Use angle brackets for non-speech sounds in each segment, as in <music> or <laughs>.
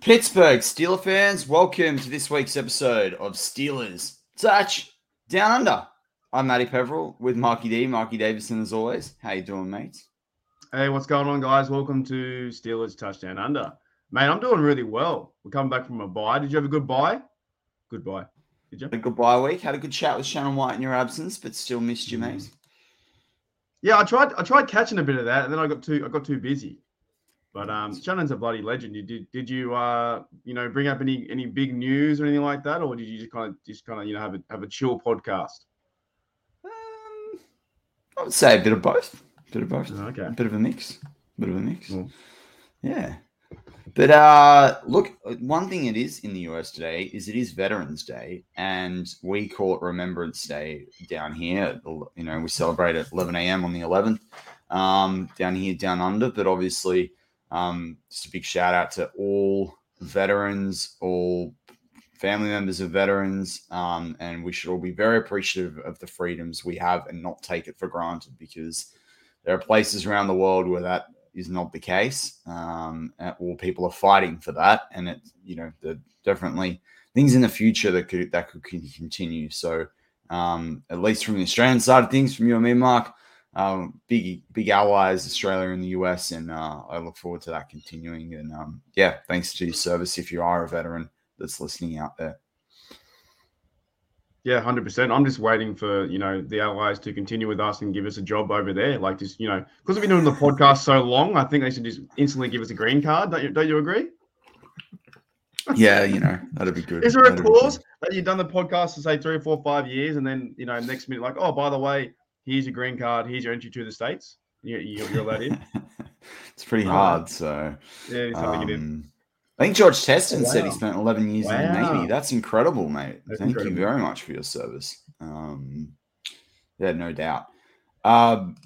Pittsburgh Steeler fans, welcome to this week's episode of Steelers Touch Down Under. I'm Matty Peverell with Marky D, Marky Davison as always. How you doing, mate? Hey, what's going on, guys? Welcome to Steelers Touchdown Under. Mate, I'm doing really well. We're coming back from a bye. Did you have a good bye? Good bye. Did you? Had a good bye week. Had a good chat with Shannon White in your absence, but still missed you, mm. mate. Yeah, I tried. I tried catching a bit of that, and then I got too. I got too busy. But um, Shannon's a bloody legend. You did did you uh you know bring up any any big news or anything like that, or did you just kind of just kind of you know have a have a chill podcast? Um, I would say a bit of both. A bit of both. Okay. A bit of a mix. A bit of a mix. Cool. Yeah. But uh, look, one thing it is in the US today is it is Veterans Day, and we call it Remembrance Day down here. You know, we celebrate at 11 a.m. on the 11th um, down here, down under. But obviously, um, just a big shout out to all veterans, all family members of veterans, um, and we should all be very appreciative of the freedoms we have and not take it for granted because there are places around the world where that is not the case, um, or people are fighting for that, and it, you know, the definitely things in the future that could that could continue. So, um, at least from the Australian side of things, from you and me, Mark, um, big big allies, Australia and the US, and uh, I look forward to that continuing. And um, yeah, thanks to your service if you are a veteran that's listening out there. Yeah, hundred percent. I'm just waiting for you know the allies to continue with us and give us a job over there. Like just you know because we've been doing the podcast so long, I think they should just instantly give us a green card. Don't you? Don't you agree? <laughs> Yeah, you know that'd be good. Is there a That'd clause that you've done the podcast for say three or four, five years, and then you know next minute like, oh, by the way, here's your green card, here's your entry to the states. You, you, you're allowed in. <laughs> it's pretty hard. So Yeah, you have in. um, I think George Teston said he spent 11 years in the Wow. Navy. That's incredible, mate. That's Thank incredible. you very much for your service. Um, yeah, no doubt. Um,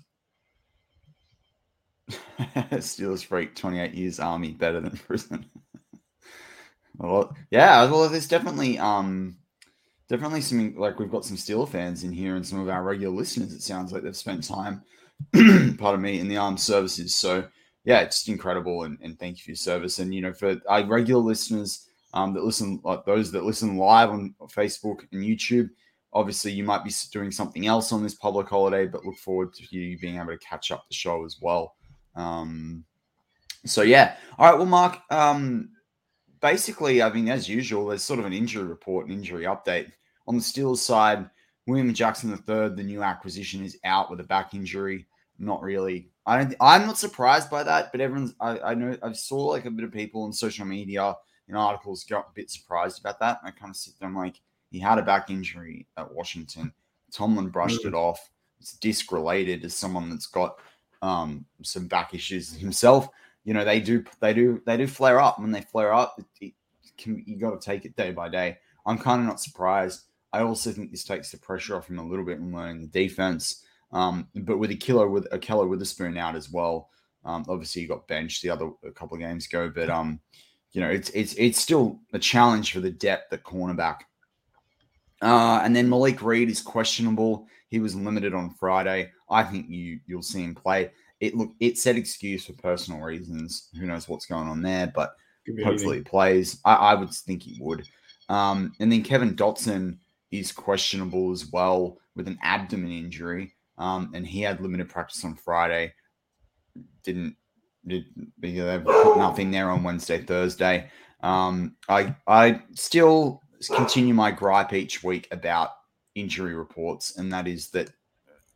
<laughs> Steelers freak, 28 years army, better than <laughs> prison. well, yeah, well, there's definitely um, definitely some like we've got some Steeler fans in here and some of our regular listeners. It sounds like they've spent time, <clears throat> pardon me, in the armed services. So yeah, it's just incredible, and, and thank you for your service. And you know, for our regular listeners um, that listen, like those that listen live on Facebook and YouTube, obviously you might be doing something else on this public holiday, but look forward to you being able to catch up the show as well. Um, so yeah, all right. Well, Mark, um, basically, I mean, as usual, there's sort of an injury report, an injury update on the Steelers side. William Jackson III, the new acquisition, is out with a back injury. Not really. I don't. I'm not surprised by that, but everyone's. I, I know. I saw like a bit of people on social media in articles got a bit surprised about that. And I kind of sit there. I'm like, he had a back injury at Washington. Tomlin brushed it off. It's disc related as someone that's got um, some back issues himself. You know, they do. They do. They do flare up. When they flare up, it, it can, you got to take it day by day. I'm kind of not surprised. I also think this takes the pressure off him a little bit in learning the defense. Um, but with a killer with Ahkello Witherspoon out as well, um, obviously he got benched the other a couple of games ago. But um, you know, it's it's it's still a challenge for the depth at cornerback. Uh, and then Malik Reed is questionable. He was limited on Friday. I think you you'll see him play. It look it said excuse for personal reasons. Who knows what's going on there? But hopefully he plays. I, I would think he would. Um, and then Kevin Dotson is questionable as well with an abdomen injury. Um, and he had limited practice on Friday. Didn't did they put nothing there on Wednesday, Thursday. Um, I I still continue my gripe each week about injury reports, and that is that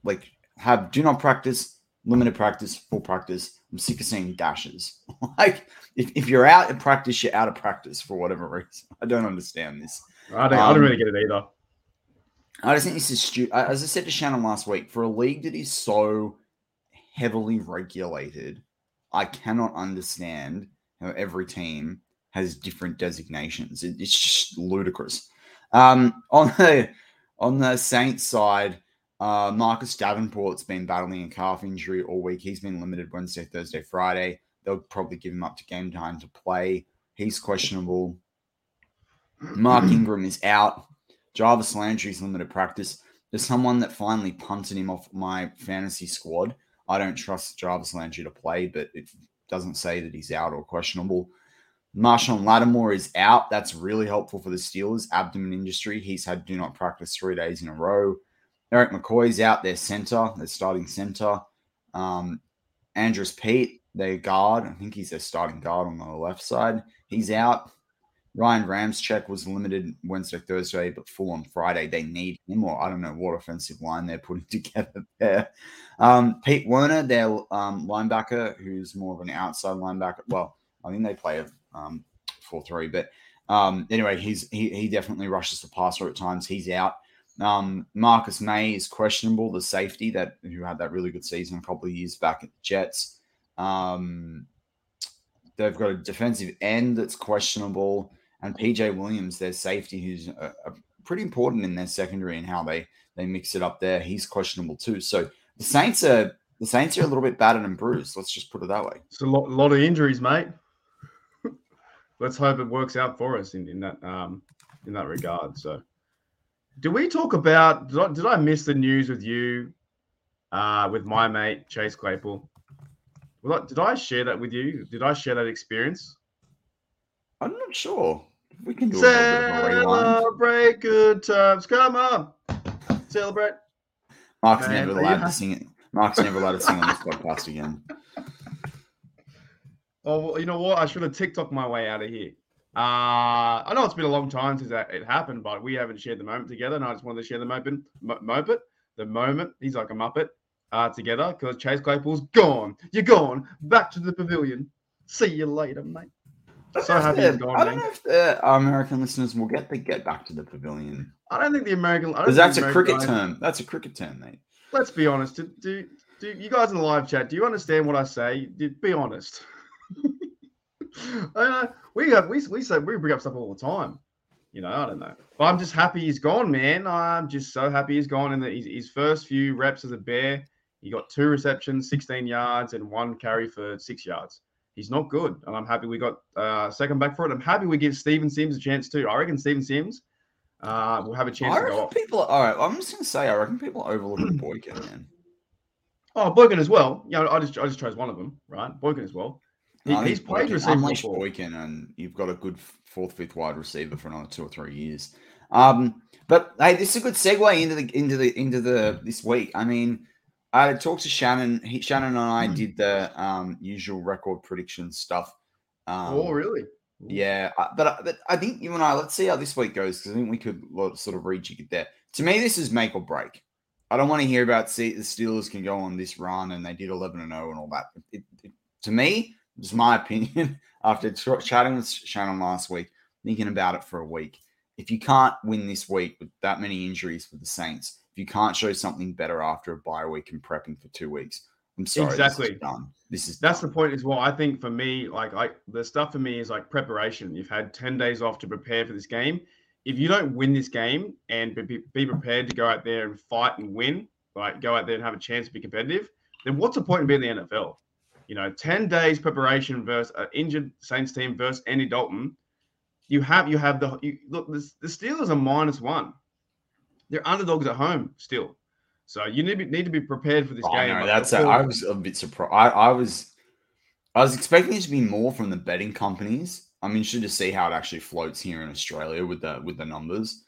like have do not practice, limited practice, full practice. I'm sick of seeing dashes. <laughs> like if, if you're out of practice, you're out of practice for whatever reason. I don't understand this. I don't, um, I don't really get it either. I just think this is stupid. As I said to Shannon last week, for a league that is so heavily regulated, I cannot understand how every team has different designations. It, it's just ludicrous. Um, on the on the Saints side, uh, Marcus Davenport's been battling a calf injury all week. He's been limited Wednesday, Thursday, Friday. They'll probably give him up to game time to play. He's questionable. Mark Ingram is out. Jarvis Landry's limited practice. There's someone that finally punted him off my fantasy squad. I don't trust Jarvis Landry to play, but it doesn't say that he's out or questionable. Marshon Lattimore is out. That's really helpful for the Steelers. Abdomen industry. He's had do not practice three days in a row. Erik McCoy's out, their center, their starting center. Um, Andrus Peat, their guard. I think he's their starting guard on the left side. He's out. Ryan Ramczyk was limited Wednesday, Thursday, but full on Friday. They need him, or I don't know what offensive line they're putting <laughs> together there. Um, Pete Werner, their um, linebacker, who's more of an outside linebacker. Well, I think they play a um, four three. But um, anyway, he's he, he definitely rushes the passer at times. He's out. Um, Marcus Maye is questionable, the safety that who had that really good season a couple of years back at the Jets. Um, they've got a defensive end that's questionable, and PJ Williams, their safety, who's a, a pretty important in their secondary and how they they mix it up there. He's questionable too. So the Saints are the Saints are a little bit battered and bruised. Let's just put it that way. It's a lot, lot of injuries, mate <laughs> let's hope it works out for us in, in that um, in that regard. So, do we talk about? Did I, did I miss the news with you, uh, with my mate Chase Claypool? Well, did I share that with you? Did I share that experience? I'm not sure. We can do celebrate good times. Come on, celebrate. Mark's Man, never allowed to sing it. Mark's never allowed to sing on this podcast again. <laughs> Oh, well, you know what? I should have TikTok my way out of here. Uh, I know it's been a long time since that it happened, but we haven't shared the moment together, and I just wanted to share the moment, moment, the moment. He's like a muppet uh, together because Chase Claypool's gone. You're gone. Back to the pavilion. See you later, mate. So happy gone. I don't know if the American listeners will get the get back to the pavilion. I don't think the American because that's a cricket guys, term. That's a cricket term, mate. Let's be honest. Do, do, do you guys in the live chat? Do you understand what I say? Be honest. <laughs> uh, we have we we say we bring up stuff all the time. You know, I don't know. But I'm just happy he's gone, man. I'm just so happy he's gone. In the, his, his first few reps as a bear, he got two receptions, 16 yards, and one carry for six yards. He's not good, and I'm happy we got uh, second back for it. I'm happy we give Steven Sims a chance too. I reckon Steven Sims uh, will have a chance I to go off. People, all right. I'm just gonna say, I reckon people overlook <clears throat> Boykin, man. Oh, Boykin as well. Yeah, you know, I just I just chose one of them, right? Boykin as well. He, he's played receiver before. Boykin, and you've got a good fourth, fifth wide receiver for another two or three years. Um, but hey, this is a good segue into the into the into the this week. I mean, I talked to Shannon. He, Shannon and I mm. did the um, usual record prediction stuff. Um, oh, really? Yeah, but but I think you and I let's see how this week goes because I think we could sort of rejig it there. To me, this is make or break. I don't want to hear about see the Steelers can go on this run and they did eleven and zero oh and all that. It, it, to me, it's my <laughs> opinion after chatting with Shannon last week, thinking about it for a week. If you can't win this week with that many injuries for the Saints, if you can't show something better after a bye week and prepping for two weeks, I'm sorry. Exactly. This is done. This is that's done. the point as well. I think for me, like I the stuff for me is like preparation. You've had 10 days off to prepare for this game. If you don't win this game and be, be prepared to go out there and fight and win, like go out there and have a chance to be competitive, then what's the point in being in the NFL? you know, 10 days preparation versus an injured Saints team versus Andy Dalton. You have you have the you, look the, the Steelers are minus one. They're underdogs at home still. So you need to be, need to be prepared for this oh, game. No, that's a, I was a bit surprised. I, I was I was expecting it to be more from the betting companies I'm interested to see how it actually floats here in Australia with the with the numbers.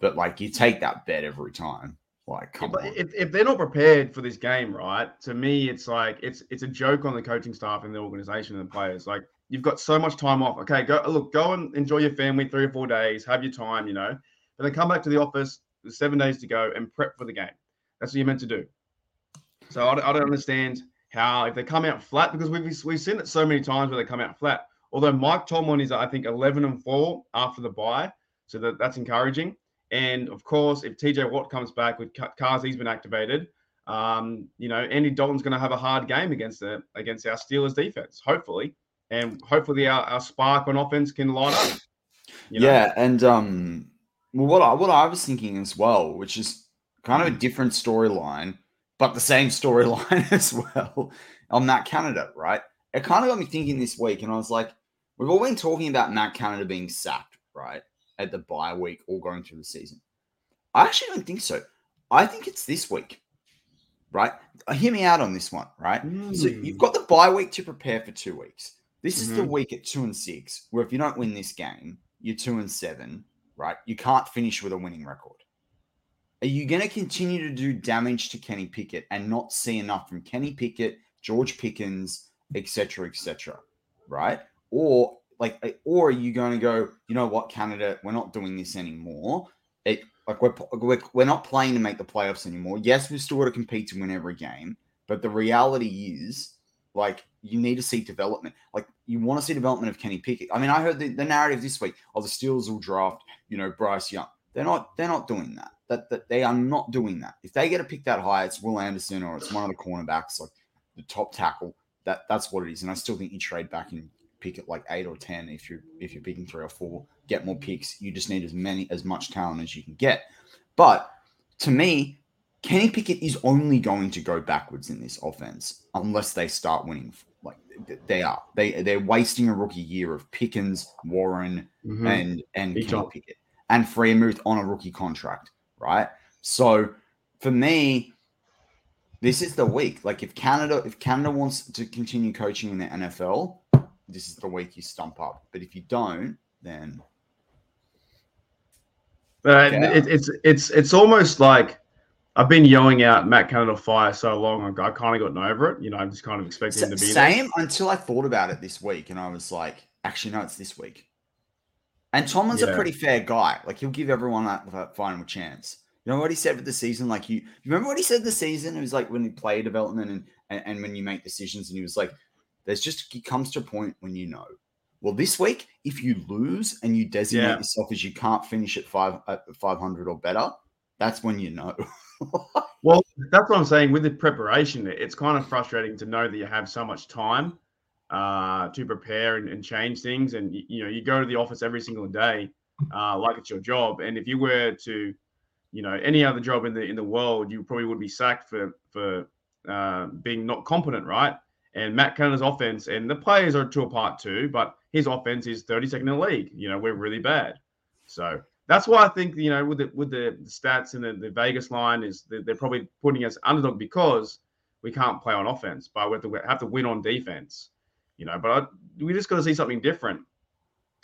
But like you take that bet every time. Like, come If, on. if, if they're not prepared for this game, right? To me, it's like it's it's a joke on the coaching staff and the organization and the players. Like you've got so much time off. Okay, go look, go and enjoy your family three or four days, have your time, you know. And then come back to the office, seven days to go, and prep for the game. That's what you're meant to do. So I, don't- I don't understand how if they come out flat because we've we've seen it so many times where they come out flat. Although Mike Tomlin is I think 11 and four after the bye, so that, that's encouraging. And of course, if TJ Watt comes back with cars, he's been activated, um, you know, Andy Dalton's going to have a hard game against the against our Steelers defense, hopefully, and hopefully our, our spark on offense can light up. you know? Yeah, and um, well, what I what I was thinking as well, which is kind of a different storyline, but the same <laughs> storyline <laughs> as well on Matt Canada, right? It kind of got me thinking this week, and I was like, we've all been talking about Matt Canada being sacked, right, at the bye week or going through the season. I actually don't think so. I think it's this week, right? Uh, Hear me out on this one, right? So Mm. you've got the bye week to prepare for two weeks. This is the Mhm. week at two and six, where if you don't win this game, you're two and seven, right? You can't finish with a winning record. Are you going to continue to do damage to Kenny Pickett and not see enough from Kenny Pickett, George Pickens, etc., etc., right? Or like, or are you going to go? You know what, Canada, we're not doing this anymore. It like we're we're, we're not playing to make the playoffs anymore. Yes, we've still got to compete to win every game, but the reality is, like, you need to see development. Like, you want to see development of Kenny Pickett. I mean, I heard the, the narrative this week. Oh, the Steelers will draft, you know, Bryce Young. They're not. They're not doing that. That, that they are not doing that. If they get a pick that high, it's Will Anderson or it's one of the cornerbacks, like the top tackle. That that's what it is. And I still think you trade back and pick it like eight or ten if you if you're picking three or four, get more picks. You just need as many as much talent as you can get. But to me, Kenny Pickett is only going to go backwards in this offense unless they start winning. Like they are, they they're wasting a rookie year of Pickens, Warren, Mhm. and and Big Kenny. Pickett and Freiermuth on a rookie contract, right? So for me, this is the week. Like if Canada, if Canada wants to continue coaching in the NFL, this is the week you stump up. But if you don't, then But Yeah. it, it's it's it's almost like I've been yelling out Matt Canada fire so long. I, I kind of gotten over it. You know, I'm just kind of expecting him to be there. same until I thought about it this week, and I was like, actually, no, it's this week. And Tomlin's a pretty fair guy. Like he'll give everyone that, that final chance. You know what he said with the season? Like you, you remember what he said the season? It was like when he played development and, and and when you make decisions, and he was like, "There's just it comes to a point when you know." Well, this week, if you lose and you designate Yeah. yourself as you can't finish at five at five hundred or better, that's when you know. <laughs> Well, that's what I'm saying. With the preparation, it's kind of frustrating to know that you have so much time uh, to prepare and, and change things. And you know, you go to the office every single day, uh, like it's your job. And if you were to, you know, any other job in the in the world, you probably would be sacked for for uh, being not competent, right? And Matt Canada's offense, and the players are to a part too, but his offense is 32nd in the league. You know, we're really bad. So that's why I think you know with the with the, stats and the, the Vegas line is they're, probably putting us underdog because we can't play on offense, but we have to we have to win on defense. You know, but I, we just got to see something different,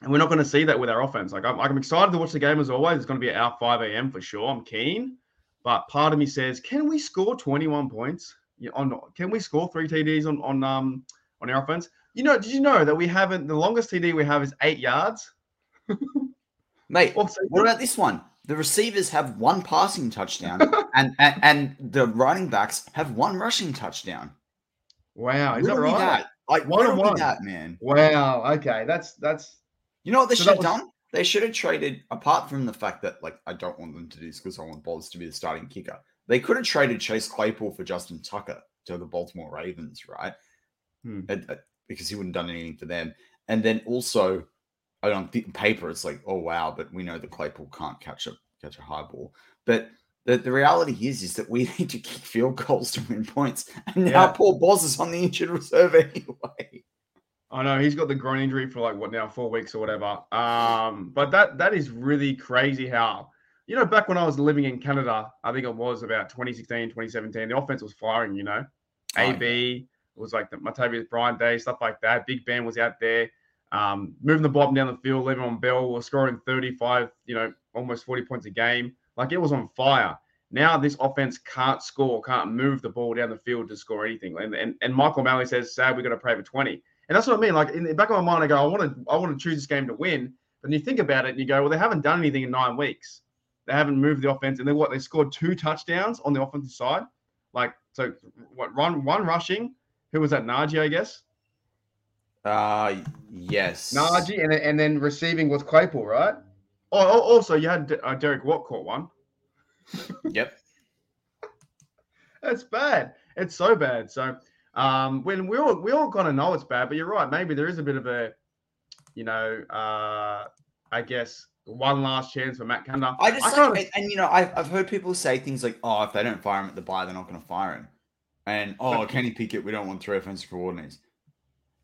and we're not going to see that with our offense. Like I'm, I'm excited to watch the game as always. It's going to be our 5 a.m. for sure. I'm keen, but part of me says, can we score 21 points? Yeah, on can we score three TDs on on um on our offense? You know, did you know that we haven't the longest TD we have is eight yards? <laughs> Mate, Also, what about this one? The receivers have one passing touchdown, <laughs> and, and and the running backs have one rushing touchdown. wow, is that right? that. Like One on one. that, man. Wow. Okay, that's that's You know what they So should have was- done? They should have traded, apart from the fact that like I don't want them to do this because I want Bolts to be the starting kicker. They could have traded Chase Claypool for Justin Tucker to the Baltimore Ravens, right? Hmm. And- uh, because he wouldn't have done anything for them. And then also, I on th- paper, it's like, oh wow, but we know the Claypool can't catch a catch a high ball. But the, the reality is, is that we <laughs> need to kick field goals to win points. And now Yeah. Paul Boz is on the injured reserve anyway. I know he's got the groin injury for like what now four weeks or whatever. Um, but that that is really crazy how you know back when I was living in Canada, I think it was about 2016, 2017, the offense was firing, you know. Oh, AB was like the Martavis Bryant day, stuff like that. Big Ben was out there. um, moving the ball up and down the field. Le'Veon Bell was scoring 35, you know, almost 40 points a game. Like it was on fire. Now this offense can't score, can't move the ball down the field to score anything. And and, and Michael Malley says, "Sad, we got to pray for 20." And that's what I mean. Like in the back of my mind, I go, I want to, I want to choose this game to win. But you think about it, and you go, well, they haven't done anything in nine weeks. They haven't moved the offense, and then what? They scored two touchdowns on the offensive side. Like so, what? Run one rushing. Who was that? Najee, I guess. Uh yes. Najee, and then, and then receiving was Claypool, right? Oh, oh also you had uh, Derek Watt caught one. Yep. That's bad. It's so bad. So um, when we all we all kind of know it's bad, but you're right. Maybe there is a bit of a, you know, uh, I guess one last chance for Matt Canada. I just I like, and, and, you know, I've, I've heard people say things like, "Oh, if they don't fire him at the bye, they're not going to fire him," and "Oh, <laughs> Kenny Pickett, we don't want three offensive coordinators."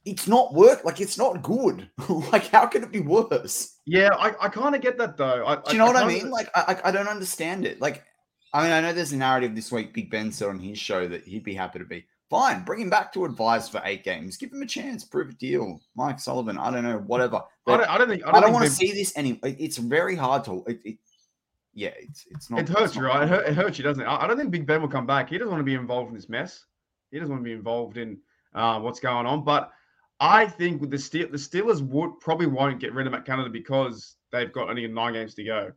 It's not work. Like it's not good. <laughs> like how can it be worse? Yeah, I, I kind of get that though. I, Do you know I, what I mean? Like I, I don't understand it. Like I mean, I know there's a narrative this week. Big Ben said on his show that he'd be happy to be fine. Bring him back to advise for eight games. Give him a chance. Prove a deal. Mike Sullivan. I don't know. Whatever. I don't, I don't think. I don't, don't, want to see this any. It's very hard to. It, it, yeah, it's it's not. It hurts you, right? It, hurt, it hurts you, doesn't it? I, I don't think Big Ben will come back. He doesn't want to be involved in this mess. He doesn't want to be involved in uh, what's going on. But I think with the Steel, the Steelers would probably won't get rid of Matt Canada because they've got only nine games to go.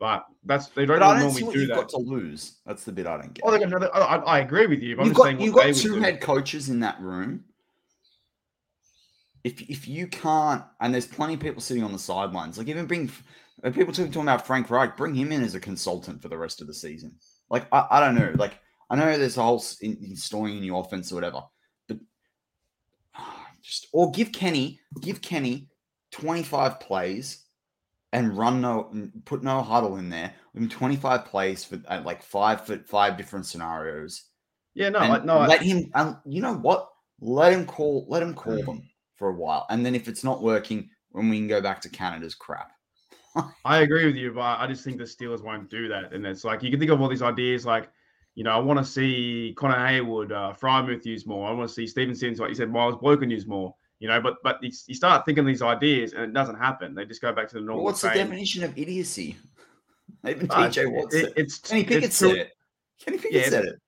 But that's they don't don't normally do you've that. got to lose. That's the bit I don't get. Oh, they got another. Oh, I, I agree with you. You've got saying you've got two head coaches in that room. If if you can't, and there's plenty of people sitting on the sidelines, like even bring people talking, about Frank Reich, bring him in as a consultant for the rest of the season. Like I, I don't know, like I know there's a whole in, installing a new offense or whatever, just or give Kenny give Kenny 25 plays and run no put no huddle in there. Give him 25 plays for uh, like five for five different scenarios. Yeah, no, I, no. I- let him. And you know what? Let him call. Let him call them for a while, and then if it's not working, when we can go back to Canada's crap. <laughs> I agree with you, but I just think the Steelers won't do that. And it's like you can think of all these ideas, like you know, I want to see Connor Heyward, uh, Freiermuth use more. I want to see Steven Sims, like you said, Miles Boykin use more. You know, but but you, you start thinking these ideas and it doesn't happen. They just go back to the Well, normal. what's the definition of idiocy? <laughs> Even Ah, TJ Watt it- it's Kenny Pickett it's two- said it. Kenny Pickett Yeah, said it.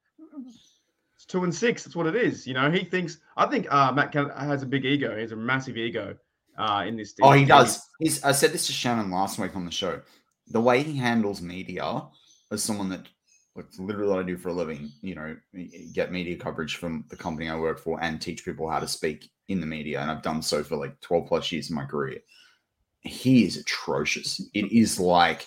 It's two and six. That's what it is. You know, he thinks. I think uh, Matt has a big ego. He has a massive ego uh, in this. Oh, he does. He's, I said this to Shannon last week on the show. The way he handles media, as someone that, like, literally what I do for a living, you know, get media coverage from the company I work for and teach people how to speak in the media. And I've done so for like 12 plus years in my career. He is atrocious. It <laughs> is like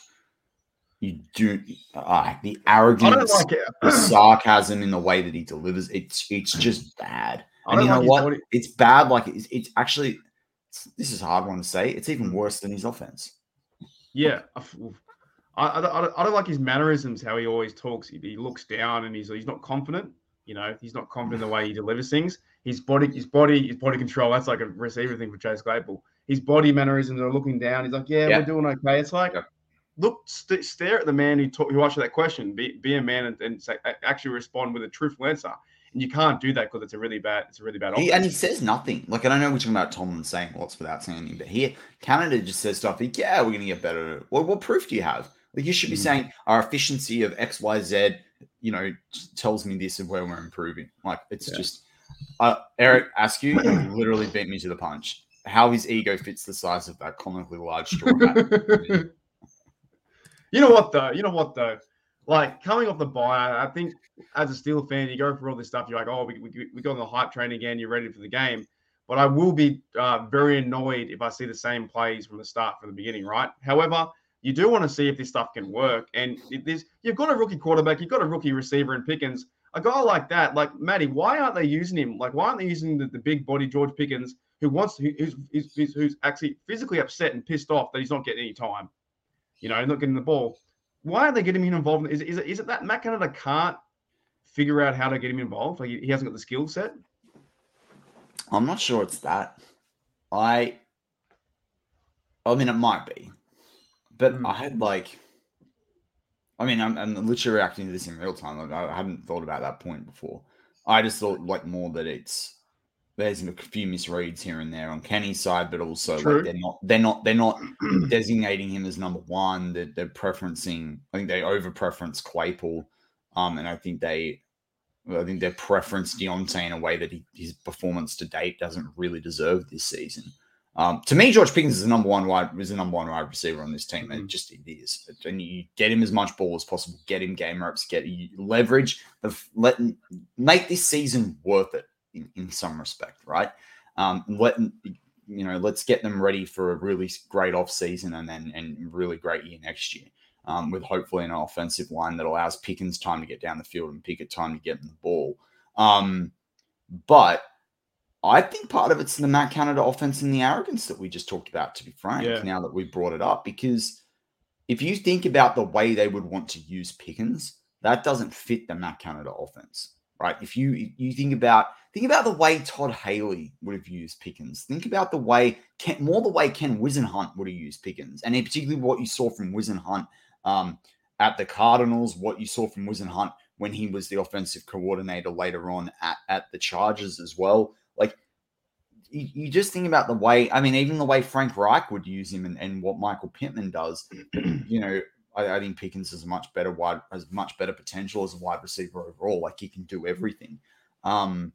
you do uh, the I arrogance, don't like the <clears throat> sarcasm in the way that he delivers. It's it's <clears throat> just bad. I And you know like what? It's bad. Like it's, it's actually. it's- this is a hard one to say. It's even worse than his offense. Yeah, I, I, I, don't- I don't, I don't like his mannerisms. How he always talks. He, he looks down and he's he's not confident. You know, he's not confident in the way he delivers things. His body, his body, his body control. That's like a receiver thing for Chase Claypool. His body mannerisms are looking down. He's like, yeah, Yeah. we're doing okay. It's like, Yeah. look, st- stare at the man who talk, who asked you that question. Be, be a man and, and say, actually respond with a truthful answer. And you can't do that because it's a really bad, it's a really bad. He, and he says nothing. Like I don't know we're talking about Tomlin saying lots without saying anything, but here Canada just says stuff like, "Yeah, we're going to get better." Well, what proof do you have? Like you should be Mm. saying our efficiency of X, Y, Z. You know, tells me this of where we're improving. Like it's Yeah. just. Uh, Eric Askew you literally beat me to the punch. How his ego fits the size of that comically large straw hat. <laughs> you know what though? You know what though? Like coming off the bye, I think as a Steel fan, you go for all this stuff. You're like, oh, we, we, we got on the hype train again. You're ready for the game. But I will be uh, very annoyed if I see the same plays from the start, from the beginning, right? However, you do want to see if this stuff can work. And this, you've got a rookie quarterback, you've got a rookie receiver in Pickens. A guy like that, like Matty, why aren't they using him? Like, why aren't they using the, the big body George Pickens, who wants, who, who's, who's, who's, actually physically upset and pissed off that he's not getting any time? You know, not getting the ball. Why are they getting him involved? Is, is, it, is it that Matt Canada can't figure out how to get him involved? Like he hasn't got the skill set? I'm not sure it's that. I. I mean, it might be, but Mm. I had like. I mean, I'm, I'm literally reacting to this in real time. Like, I hadn't thought about that point before. I just thought like more that it's there's a few misreads here and there on Kenny's side, but also True. like they're not they're not they're not <clears throat> designating him as number one. They're, they're preferencing. I think they over preference Claypool, um, and I think they. I think they preference Diontae in a way that he, his performance to date doesn't really deserve this season. Um, to me, George Pickens is the number one wide is the number one wide receiver on this team. Mhm. It just it is, and you get him as much ball as possible. Get him game reps. Get you leverage the let make this season worth it in, in some respect, right? Um, let you know, let's get them ready for a really great off season and then and really great year next year. Um, with hopefully an offensive line that allows Pickens time to get down the field and Pickett time to get him the ball. Um, but I think part of it's the Matt Canada offense and the arrogance that we just talked about, to be frank, Yeah. now that we brought it up. Because if you think about the way they would want to use Pickens, that doesn't fit the Matt Canada offense, right? If you if you think about think about the way Todd Haley would have used Pickens. Think about the way Ken, more the way Ken Whisenhunt would have used Pickens, and in particularly what you saw from Whisenhunt um, at the Cardinals, what you saw from Whisenhunt when he was the offensive coordinator later on at, at the Chargers as well. Like you, you just think about the way, I mean, even the way Frank Reich would use him and, and what Michael Pittman does, <clears throat> you know, I, I think Pickens is a much better wide, has much better potential as a wide receiver overall. Like he can do everything. Um,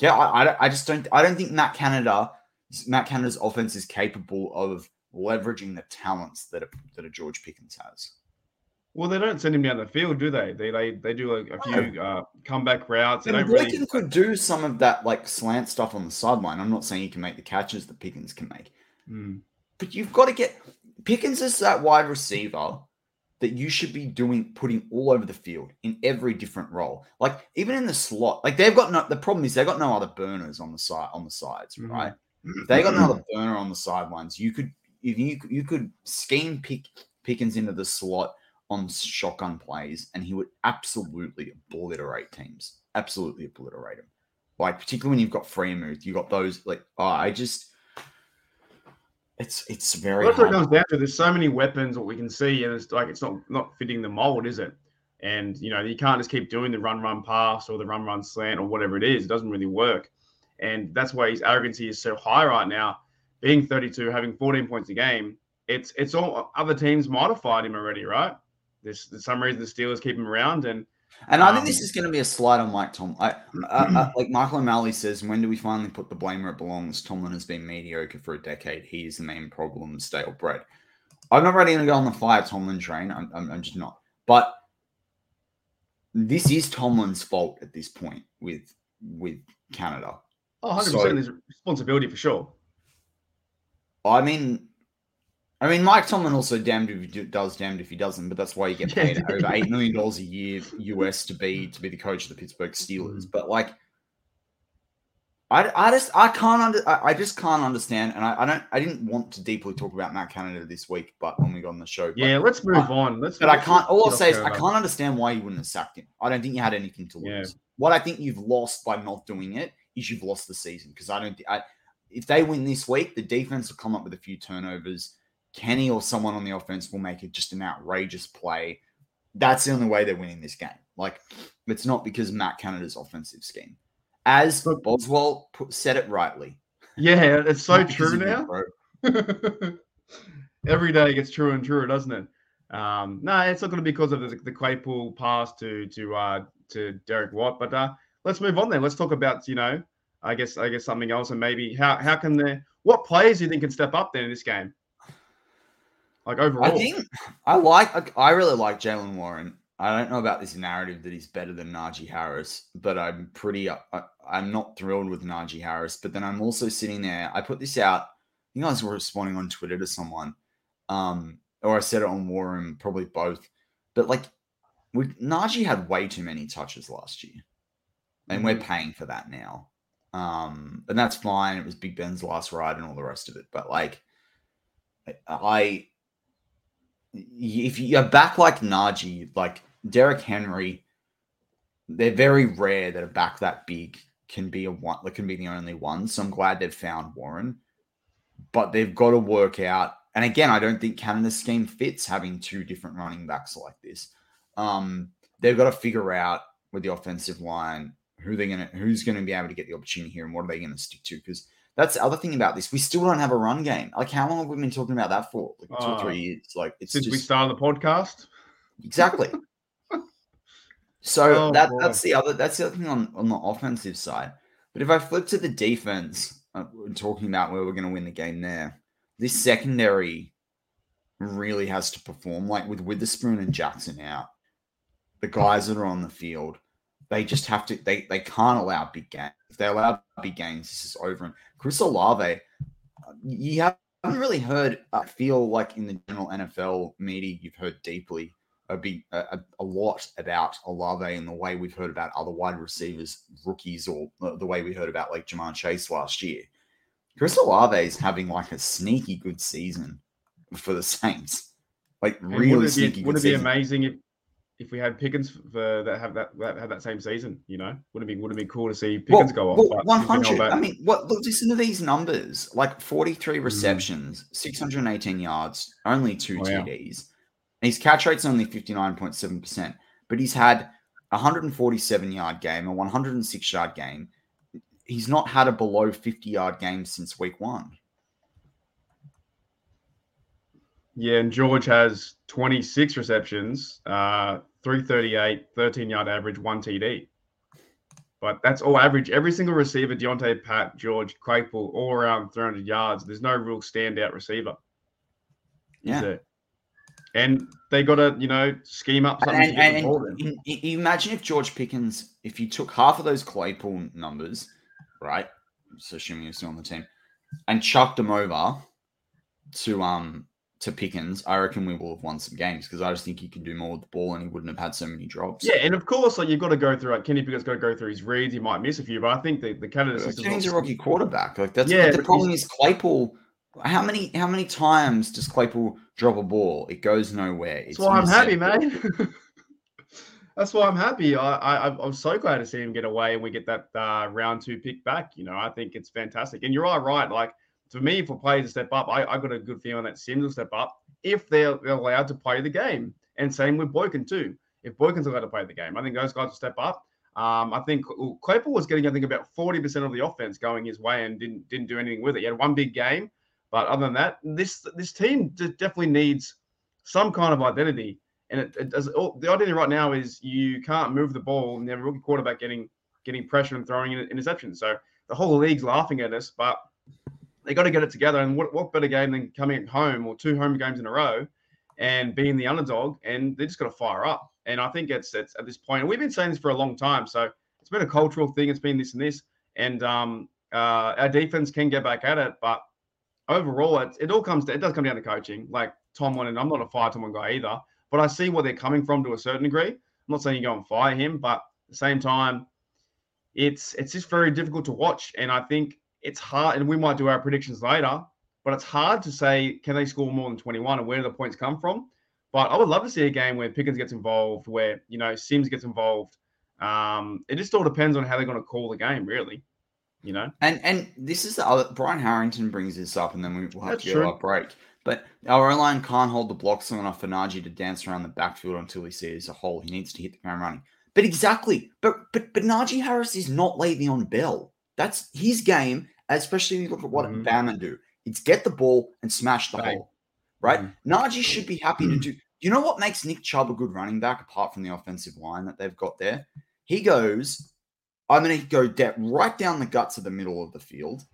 yeah, I, I, I just don't, I don't think Matt Canada, Matt Canada's offense is capable of leveraging the talents that a, that a George Pickens has. Well, they don't send him down the field, do they? They they, they do a, a few uh, comeback routes. And don't really. could do some of that like slant stuff on the sideline. I'm not saying he can make the catches that Pickens can make, Hmm. but you've got to get Pickens is that wide receiver that you should be doing putting all over the field in every different role. Like even in the slot, like they've got no. The problem is they've got no other burners on the side on the sides, Mhm. right? If they got another burner on the sidelines, you could if you you could scheme pick Pickens into the slot on shotgun plays, and he would absolutely obliterate teams. Absolutely obliterate them. Like particularly when you've got Freiermuth, you got those like oh, I just it's it's very That's what it comes down to. There's so many weapons what we can see, and it's like it's not not fitting the mold, is it? And you know you can't just keep doing the run run pass or the run run slant or whatever it is. It doesn't really work, and that's why his arrogancy is so high right now. Being 32, having 14 points a game, it's it's all other teams modified him already, right? There's, there's some reason the Steelers keep him around, and And I think this Um, is going to be a slide on Mike Tom. I, uh, uh, <clears throat> like Michael O'Malley says, when do we finally put the blame where it belongs? Tomlin has been mediocre for a decade. He is the main problem. Stale bread. I'm not ready to go on the fire Tomlin train. I'm, I'm, I'm just not. But this is Tomlin's fault at this point with with Canada. oh, 100 So- percent there's responsibility for sure. I mean, I mean, Mike Tomlin also damned if he does, damned if he doesn't. But that's why you get paid over eight million dollars a year US to be to be the coach of the Pittsburgh Steelers. Mm-hmm. But like, I, I just I can't under I, I just can't understand, and I, I don't I didn't want to deeply talk about Matt Canada this week, but when we got on the show, but, Yeah, let's move on. Let's. but I can't. All I'll say is I can't understand why you wouldn't have sacked him. I don't think you had anything to Yeah. lose. What I think you've lost by not doing it is you've lost the season because I don't. I, if they win this week, the defense will come up with a few turnovers. Kenny or someone on the offense will make it just an outrageous play. That's the only way they're winning this game. Like it's not because Matt Canada's offensive scheme. As Boswell put, said it rightly. Yeah, it's so true now. <laughs> Every day gets truer and truer, doesn't it? Um, no, it's not going to be because of the, the Claypool pass to to uh, to Derek Watt. But uh, let's move on then. Let's talk about you know, I guess I guess something else, and maybe how how can the what players do you think can step up then in this game? Like overall, I think I like. I really like Jalen Warren. I don't know about this narrative that he's better than Najee Harris, but I'm pretty. I, I'm not thrilled with Najee Harris. But then I'm also sitting there. I put this out. You guys were responding on Twitter to someone, um, or I said it on War Room, probably both. But like, we, Najee had way too many touches last year, and we're Mhm. paying for that now. Um, and that's fine. It was Big Ben's last ride and all the rest of it. But like, I if you're back like Najee, like Derek Henry, they're very rare that a back that big can be a one that can be the only one. So I'm glad they've found Warren. But they've got to work out. And again, I don't think Canada's scheme fits having two different running backs like this. Um, they've got to figure out with the offensive line who they're gonna who's gonna be able to get the opportunity here and what are they gonna stick to? Because that's the other thing about this. We still don't have a run game. Like how long have we been talking about that for? Like two or Uh, three years. Like it's Since just we started the podcast. exactly. <laughs> So Oh, that boy. that's the other that's the other thing on, on the offensive side. But if I flip to the defense, uh, we're talking about where we're going to win the game there. This secondary really has to perform. Like with Witherspoon and Jackson out, the guys that are on the field, they just have to. They they can't allow big games. If they allow big games, this is over. And Chris Olave, you haven't really heard. I feel like in the general NFL media, you've heard deeply a big a, a- lot about Olave and the way we've heard about other wide receivers, rookies, or the, way we heard about like Ja'Marr Chase last year. Chris Olave is having like a sneaky good season for the Saints. Like And really wouldn't it sneaky. be, good wouldn't it be season. amazing if if we had Pickens for that have that, that had that same season? You know, would it be would it be cool to see Pickens go off? Well, one been hundred. I mean, what? Look, listen to these numbers: like forty-three Mm. receptions, six hundred eighteen yards, only two Oh. TDs. And his catch rate's only fifty-nine point seven percent, but he's had a hundred and forty-seven yard game, a one hundred and six yard game. He's not had a below fifty yard game since week one. Yeah, and George has 26 receptions, uh, 338, 13 yard average, one TD. But that's all average. Every single receiver, Diontae, Pat, George, Claypool, all around 300 yards. There's no real standout receiver. is Yeah. And they got to, you know, scheme up something And, to get and- and imagine if George Pickens, if you took half of those Claypool numbers, right? So assuming you're still on the team, and chucked them over to um to Pickens, I reckon we will have won some games because I just think he can do more with the ball and he wouldn't have had so many drops. Yeah, and of course, like you've got to go through. Like Kenny Pickett's got to go through his reads. He might miss a few, but I think the the Canada But system. Kenny's a rookie quarterback. Like that's Yeah, but the problem is Claypool. How many how many times does Claypool drop a ball? It goes nowhere. That's why I'm happy, man. <laughs> That's why I'm happy. I, I I'm- I'm so glad to see him get away and we get that uh, round two pick back. You know, I think it's fantastic. And you're all right. Like for me, for players to step up, I, I got a good feeling that Sims will step up if they're, they're allowed to play the game. And same with Boykin too. If Boykin's allowed to play the game, I think those guys will step up. Um, I think Claypool was getting, I think, about forty percent of the offense going his way and didn't didn't do anything with it. He had one big game, but other than that, this this team definitely needs some kind of identity. And it, it does. all- The identity right now is you can't move the ball and have a rookie quarterback getting getting pressure and throwing in interceptions. So the whole league's laughing at us, but they got to get it together. And what, what better game than coming home or two home games in a row and being the underdog? And they just got to fire up. And I think it's it's at this point. And we've been saying this for a long time. So it's been a cultural thing. It's been this and this. And um, uh, our defense can get back at it, but overall, it, it all comes. To, it does come down to coaching. Like Tom, Tomlin, and I'm not a fire Tomlin guy either, but I see where they're coming from to a certain degree. I'm not saying you go and fire him, but at the same time, it's it's just very difficult to watch. And I think it's hard. And we might do our predictions later, but it's hard to say can they score more than 21 and where do the points come from. But I would love to see a game where Pickens gets involved, where you know Sims gets involved. Um, it just all depends on how they're going to call the game, really. You know. And and this is the other Brian Harrington brings this up, and then we will have That's to go up break. But our O line can't hold the blocks long enough for Najee to dance around the backfield until he sees a hole. He needs to hit the ground running. But exactly, but but but Najee Harris is not Le'Veon Bell. That's his game, especially when you look at what Mhm. Bama do. It's get the ball and smash the Bang. hole. Right? Mhm. Najee should be happy to do. You know what makes Nick Chubb a good running back apart from the offensive line that they've got there? He goes, I'm going to go de- right down the guts of the middle of the field.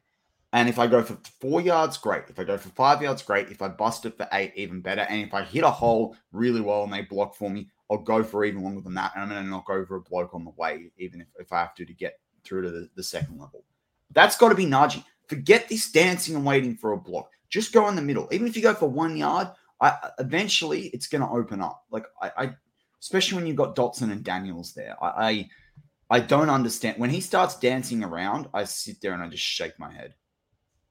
And if I go for four yards, great. If I go for five yards, great. If I bust it for eight, even better. And if I hit a hole really well and they block for me, I'll go for even longer than that. And I'm going to knock over a bloke on the way, even if, if I have to, to get through to the, the second level. That's got to be Najee. Forget this dancing and waiting for a block. Just go in the middle. Even if you go for one yard, I, eventually it's going to open up. Like I, I, especially when you've got Dotson and Daniels there. I, I, I don't understand when he starts dancing around. I sit there and I just shake my head.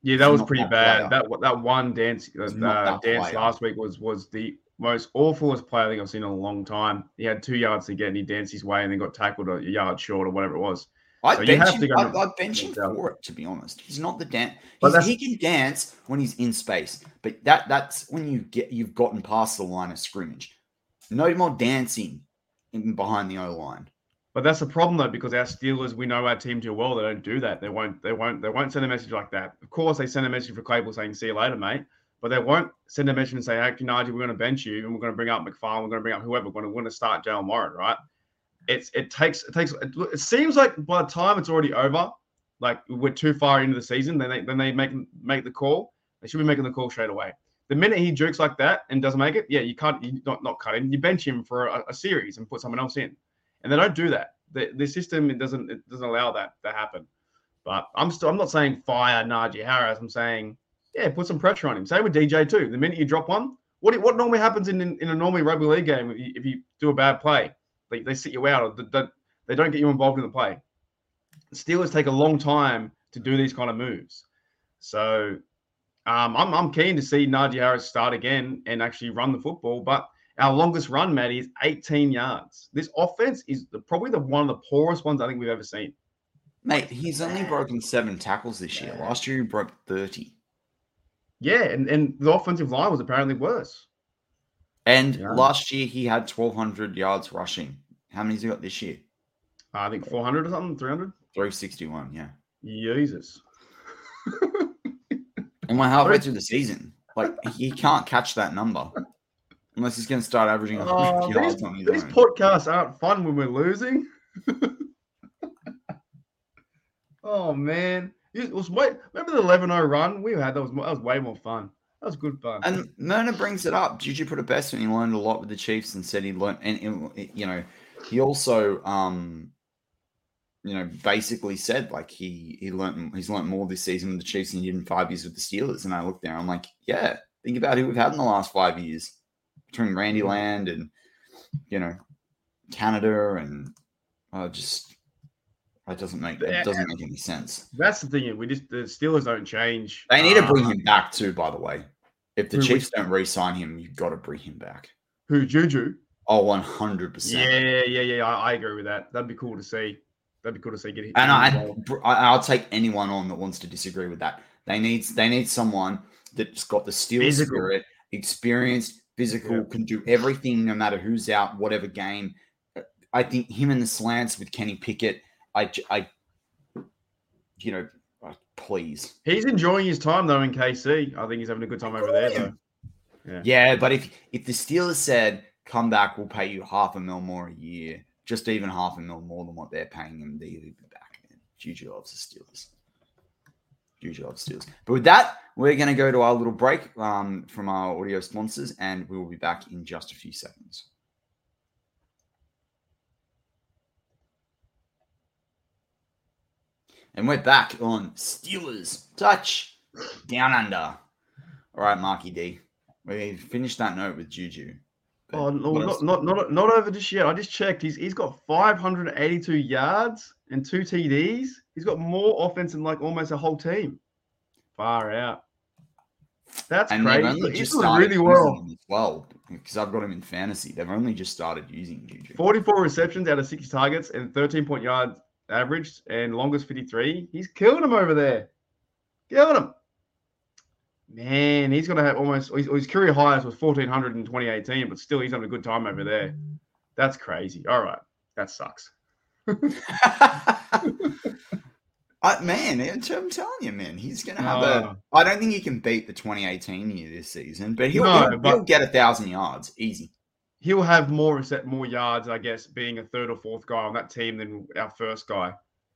Yeah, that was pretty that bad. player. That that one dance uh, that dance player. last week was was the most awfulest play I think I've seen in a long time. He had two yards to get and he danced his way and then got tackled a yard short or whatever it was. I So bench him. to go I, and- I bench him for it. To be honest, he's not the dance. He can dance when he's in space, but that that's when you get you've gotten past the line of scrimmage. No more dancing in behind the O line. But that's the problem though, because our Steelers, we know our team too well. They don't do that. They won't. They won't. They won't send a message like that. Of course, they send a message for Claypool saying "See you later, mate." But they won't send a message and say, "Hey, Najee, we're going to bench you, and we're going to bring up McFarland. We're going to bring up whoever. We're going to, we're going to start Jalen Warren, right?" It's it takes it takes. It seems like by the time it's already over, like we're too far into the season, then they then they make make the call. They should be making the call straight away. The minute he jukes like that and doesn't make it, yeah, you can't you not not cut him. You bench him for a, a series and put someone else in, and they don't do that. The, the system it doesn't it doesn't allow that to happen. But I'm still I'm not saying fire Najee Harris. I'm saying yeah, put some pressure on him. Same with DJ too. The minute you drop one, what what normally happens in in, in a normally rugby league game if you, if you do a bad play, they, they sit you out or they, they don't get you involved in the play. Steelers take a long time to do these kind of moves. So um, I'm, I'm keen to see Najee Harris start again and actually run the football. But our longest run, Matty, is 18 yards. This offense is the, probably the one of the poorest ones I think we've ever seen. Mate, he's only broken seven tackles this year. Last year he broke 30. Yeah, and, and the offensive line was apparently worse. And yeah. last year he had 1,200 yards rushing. How many's he got this year? I think 400 or something, 300? 361, yeah. Jesus. <laughs> and we're halfway through the season. Like, he can't catch that number unless he's going to start averaging uh, these, these podcasts aren't fun when we're losing. <laughs> oh, man. It was way, remember the 11 0 run we had? That was, that was way more fun. That was good fun. And Myrna brings it up. Juju put it best when he learned a lot with the Chiefs and said he learned, and, and you know, he also um you know, basically said like he he learned he's learned more this season with the Chiefs than he did in five years with the Steelers. And I looked there, I'm like, yeah, think about who we've had in the last five years between Randy. Land and you know Canada and uh, just it doesn't make that doesn't make any sense. That's the thing. We just the Steelers don't change. They need to bring uh, him back too. By the way, if the Chiefs don't re-sign him, you've got to bring him back. Who Juju? Oh, 100 percent. Yeah, yeah, yeah. I, I agree with that. That'd be cool to see. That'd be cool to see. Get and I, I'll take anyone on that wants to disagree with that. They need they need someone that's got the steel physical. spirit, experienced, physical, yeah. can do everything no matter who's out, whatever game. I think him and the slants with Kenny Pickett. I, I, you know, please. He's enjoying his time though in KC. I think he's having a good time over there though. Yeah. yeah, but if if the Steelers said come back, we'll pay you half a mil more a year just even half a mil more than what they're paying him, they would be back. Man. Juju loves the Steelers. Juju loves Steelers. But with that, we're going to go to our little break um, from our audio sponsors, and we will be back in just a few seconds. And we're back on Steelers Touch Down Under. All right, Marky D. We finished that note with Juju. Oh, no, not, not, not, not over just yet. I just checked. He's he's got 582 yards and two TDs. He's got more offense than like almost a whole team. Far out. That's and crazy. He's doing really well. Well, because I've got him in fantasy. They've only just started using Juju. 44 receptions out of 60 targets and 13 point yards average and longest 53. He's killing him over there. Killing him. Man, he's going to have almost his, his career highest was 1400 in 2018, but still he's having a good time over there. That's crazy. All right. That sucks. <laughs> Uh, man, I'm telling you, man, he's going to have uh, a. I don't think he can beat the 2018 year this season, but he'll, no, he'll, but he'll get a thousand yards easy. He'll have more more yards, I guess, being a third or fourth guy on that team than our first guy.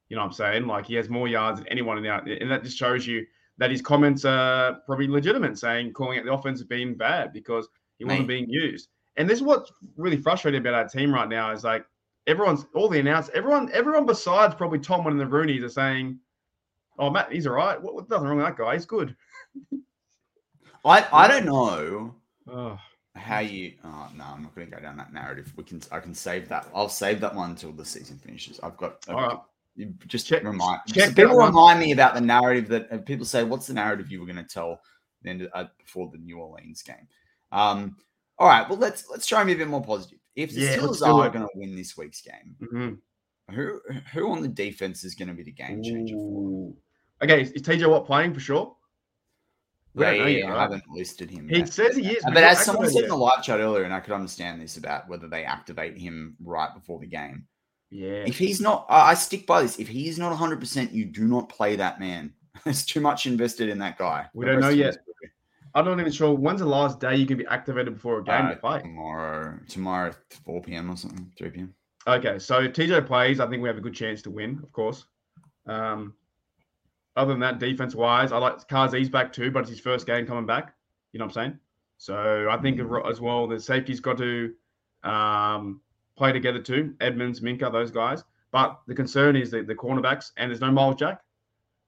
You know what I'm saying? Like he has more yards than anyone in the and that just shows you that his comments are probably legitimate, saying calling it the offense being bad because he wasn't being used. And this is what's really frustrating about our team right now is like everyone's all the announcers, everyone, everyone besides probably Tom and the Rooney's are saying, "Oh, Matt, he's all right. What, what nothing wrong with that guy? He's good." I I don't know oh. How you. Oh no, I'm not going to go down that narrative. We can I can save that. I'll save that one until the season finishes. I've got. I've, all right. You just check, remind check people remind me about the narrative that uh, people say. What's the narrative you were going to tell then uh, before the New Orleans game? Um, all right, well let's let's try and be a bit more positive. If the yeah, Steelers are going to win this week's game, mm-hmm. who who on the defense is going to be the game changer? Okay, is TJ Watt playing for sure? We yeah, right? I haven't listed him. He yet. says he is, but as someone said in the live chat earlier, and I could understand this about whether they activate him right before the game. Yeah. If he's not, I stick by this. If he's not 100%, you do not play that man. <laughs> There's too much invested in that guy. We The don't know yet. I'm not even sure when's the last day you can be activated before a game Uh, to play. Tomorrow, tomorrow, 4 p.m. or something, 3 p.m. Okay, so TJ plays, I think we have a good chance to win, of course. Um, other than that, defense wise, I like Kazee's back too, but it's his first game coming back. You know what I'm saying? So I think as well, the safety's got to um, play together too. Edmunds, Minkah, those guys. But the concern is the, the cornerbacks, and there's no Myles Jack.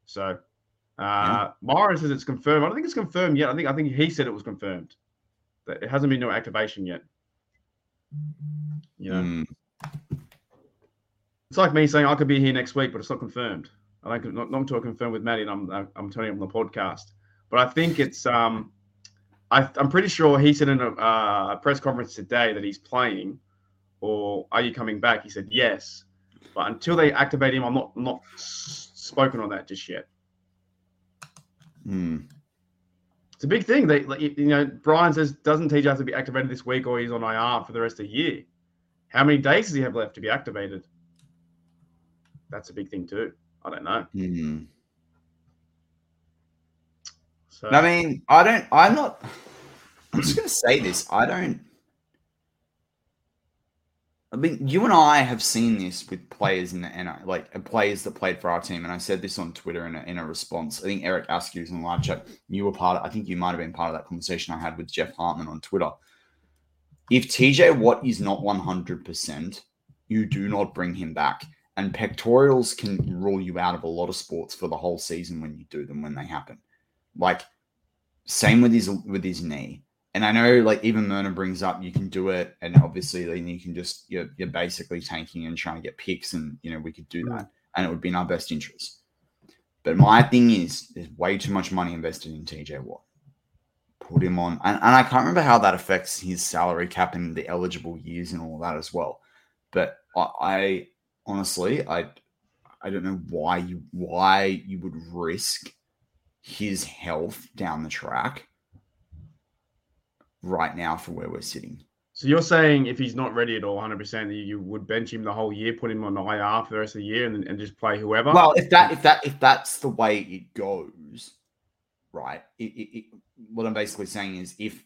So uh, Myron says it's confirmed. I don't think it's confirmed yet. I think I think he said it was confirmed. That it hasn't been no activation yet. You know. Mm, It's like me saying I could be here next week, but it's not confirmed. I don't not, until I confirm with Maddie, and I'm I'm telling him on the podcast. But I think it's um, I, I'm pretty sure he said in a, uh, a press conference today that he's playing, or are you coming back? He said yes, but until they activate him, I'm not not s- spoken on that just yet. mm. It's a big thing. They like, you know Brian says doesn't TJ have to be activated this week, or he's on IR for the rest of the year. How many days does he have left to be activated? That's a big thing too. I don't know. Mm. So I mean, I don't. I'm not. I'm just going to say this. I don't. I mean, you and I have seen this with players in the NI, like uh, players that played for our team, and I said this on Twitter in a, in a response. I think Eric Askew's in the live chat. You were part of. I think you might have been part of that conversation I had with Jeff Hartman on Twitter. If TJ Watt is not 100, percent you do not bring him back. And pectorials can rule you out of a lot of sports for the whole season when you do them when they happen. Like same with his with his knee. And I know like even Myrna brings up you can do it, and obviously then you can just you're, you're basically tanking and trying to get picks, and you know we could do that, mm. and it would be in our best interest. But my thing is, there's way too much money invested in TJ Watt. Put him on, and, and I can't remember how that affects his salary cap and the eligible years and all that as well. But I, I honestly, I I don't know why you why you would risk his health down the track right now for where we're sitting. So you're saying if he's not ready at all, 100, percent you, you would bench him the whole year, put him on IR for the rest of the year, and, and just play whoever. Well, if that if that if that's the way it goes, right? It, it, it, what I'm basically saying is if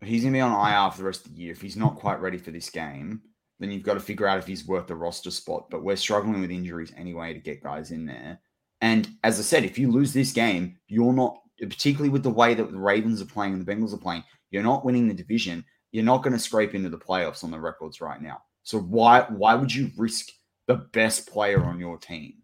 he's gonna be on IR for the rest of the year, if he's not quite ready for this game, then you've got to figure out if he's worth the roster spot. But we're struggling with injuries anyway to get guys in there. And as I said, if you lose this game, you're not particularly with the way that the Ravens are playing and the Bengals are playing, you're not winning the division. You're not going to scrape into the playoffs on the records right now. So why why would you risk the best player on your team,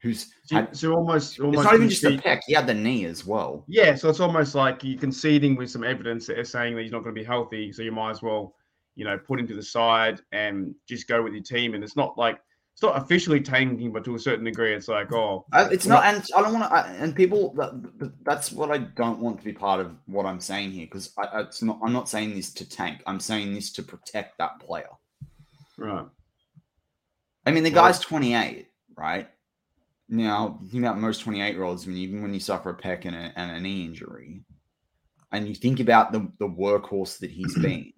who's so, had, so almost, almost it's not even just the concede- pec. He had the knee as well. Yeah, so it's almost like you're conceding with some evidence that is saying that he's not going to be healthy. So you might as well, you know, put him to the side and just go with your team. And it's not like it's not officially tanking, but to a certain degree, it's like, oh, it's not, and I don't want to. And people, that, that's what I don't want to be part of what I'm saying here because it's not. I'm not saying this to tank. I'm saying this to protect that player. right. I mean, the guy's 28, right? Now, think about most 28 year olds. I mean, even when you suffer a pec and a, and a knee injury, and you think about the, the workhorse that he's been,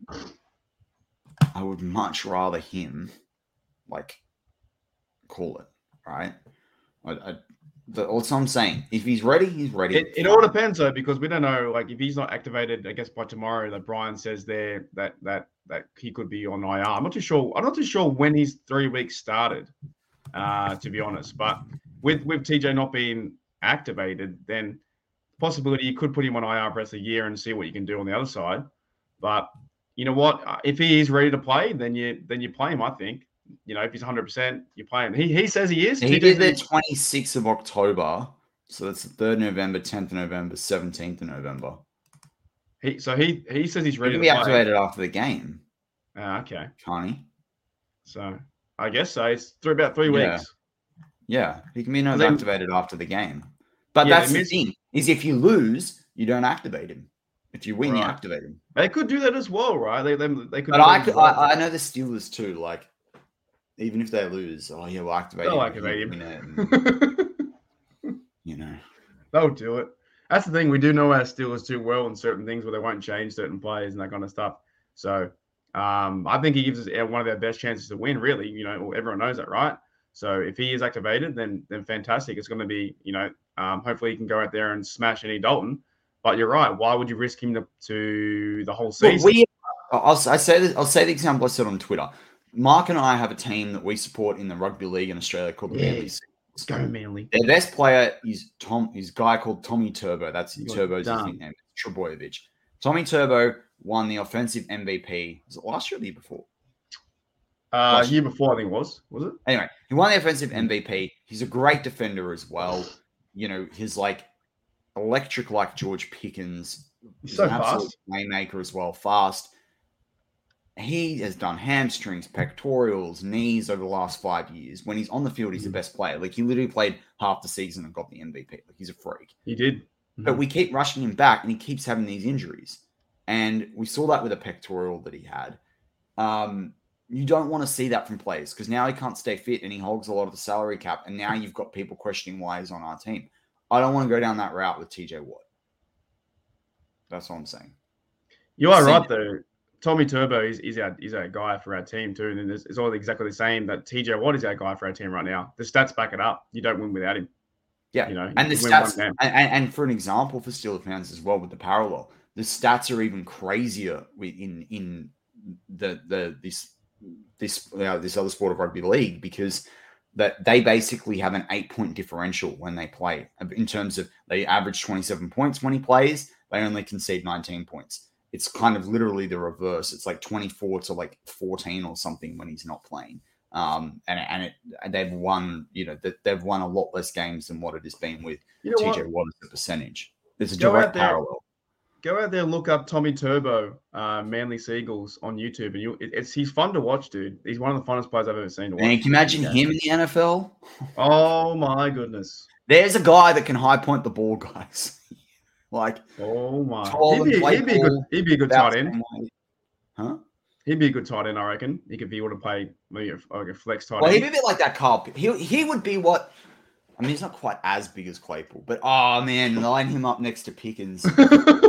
I would much rather him, like, call it, right? I, I, the, that's what I'm saying. If he's ready, he's ready. It, it all depends though, because we don't know. Like, if he's not activated, I guess by tomorrow, that Brian says there that that that he could be on IR. I'm not too sure. I'm not too sure when his three weeks started, uh, to be honest. But with with TJ not being activated, then possibility you could put him on IR for of the year and see what you can do on the other side. But you know what? Uh, If he is ready to play, then you then you play him. I think. You know, if he's 100, percent you play him. He he says he is. He did the 26th of October. So that's the 3rd November, 10th of November, 17th of November. he so he he says he's He ready can to be play. activated after the game, Ah, okay. can't? So I guess so. It's through about three Yeah. weeks. Yeah, he can be no Then- activated after the game. But Yeah, that's the thing is if you lose, you don't activate him. If you win, you activate them. They could do that as well, right? They they, they could. But I, could, well. I I know the Steelers too. Like even if they lose, oh yeah, we'll activate They'll him. activate him. and, <laughs> you know, They'll do it. That's the thing. We do know our Steelers too well in certain things where they won't change certain players and that kind of stuff. So Um, I think he gives us one of their best chances to win. Really, you know, everyone knows that, right? So if he is activated, then then fantastic. It's going to be, you know, um, hopefully he can go out there and smash Andy Dalton. But you're right. Why would you risk him to, to the whole season? Well, we, I'll, I say this, I'll say the example I said on Twitter. Mark and I have a team that we support in the rugby league in Australia called the Yeah. Manly Let's go, Manly. Their best player is Tom. Is guy called Tommy Turbo. That's You're Turbo's nickname. Trbojevic. Tommy Turbo won the offensive MVP. Was it last year or the year before? Uh, Last- year before, I think it was. Was it? Anyway, he won the offensive. MVP. He's a great defender as well. You know, he's like electric, like George Pickens. He's so an fast. playmaker as well, fast. He has done hamstrings, pectorials, knees over the last five years. When he's on the field, he's the Mm. best player. Like he literally played half the season and got the MVP. Like he's a freak. He did. But we keep rushing him back, and he keeps having these injuries. And we saw that with a pectoral that he had. Um, you don't want to see that from players because now he can't stay fit and he hogs a lot of the salary cap. And now you've got people questioning why he's on our team. I don't want to go down that route with TJ Watt. That's what I'm saying. You are right though. Tommy Turbo is, is our is our guy for our team too, and it's, it's all exactly the same. That TJ Watt is our guy for our team right now. The stats back it up. You don't win without him. Yeah. You know, and the you win one stats, and, and, and for an example for Steelers fans as well with the parallel, the stats are even crazier wi- in in the the this this uh, this other sport of rugby league because that they basically have an eight point differential when they play in terms of they average 27 points when he plays they only concede 19 points it's kind of literally the reverse it's like 24 to like 14 or something when he's not playing um and, and it they've won you know that they've won a lot less games than what it has been with You know TJ what? Watt as a percentage. It's a Go direct parallel. Go out there, and look up Tommy Turbo, uh, Manly Sea Eagles on YouTube, and you it, it's he's fun to watch, dude. He's one of the funnest players I've ever seen to watch. And can you imagine Yeah. him in the NFL? Oh my goodness. There's a guy that can high point the ball, guys. <laughs> like Oh my. He'd be, he'd be a good. He'd be a good tight end. Huh? He'd be a good tight end, I reckon. He could be able to play maybe a, like a flex tight end. Well, he'd be a bit like that Carl. He he would be what. I mean, he's not quite as big as Claypool, but oh man, line him up next to Pickens. <laughs>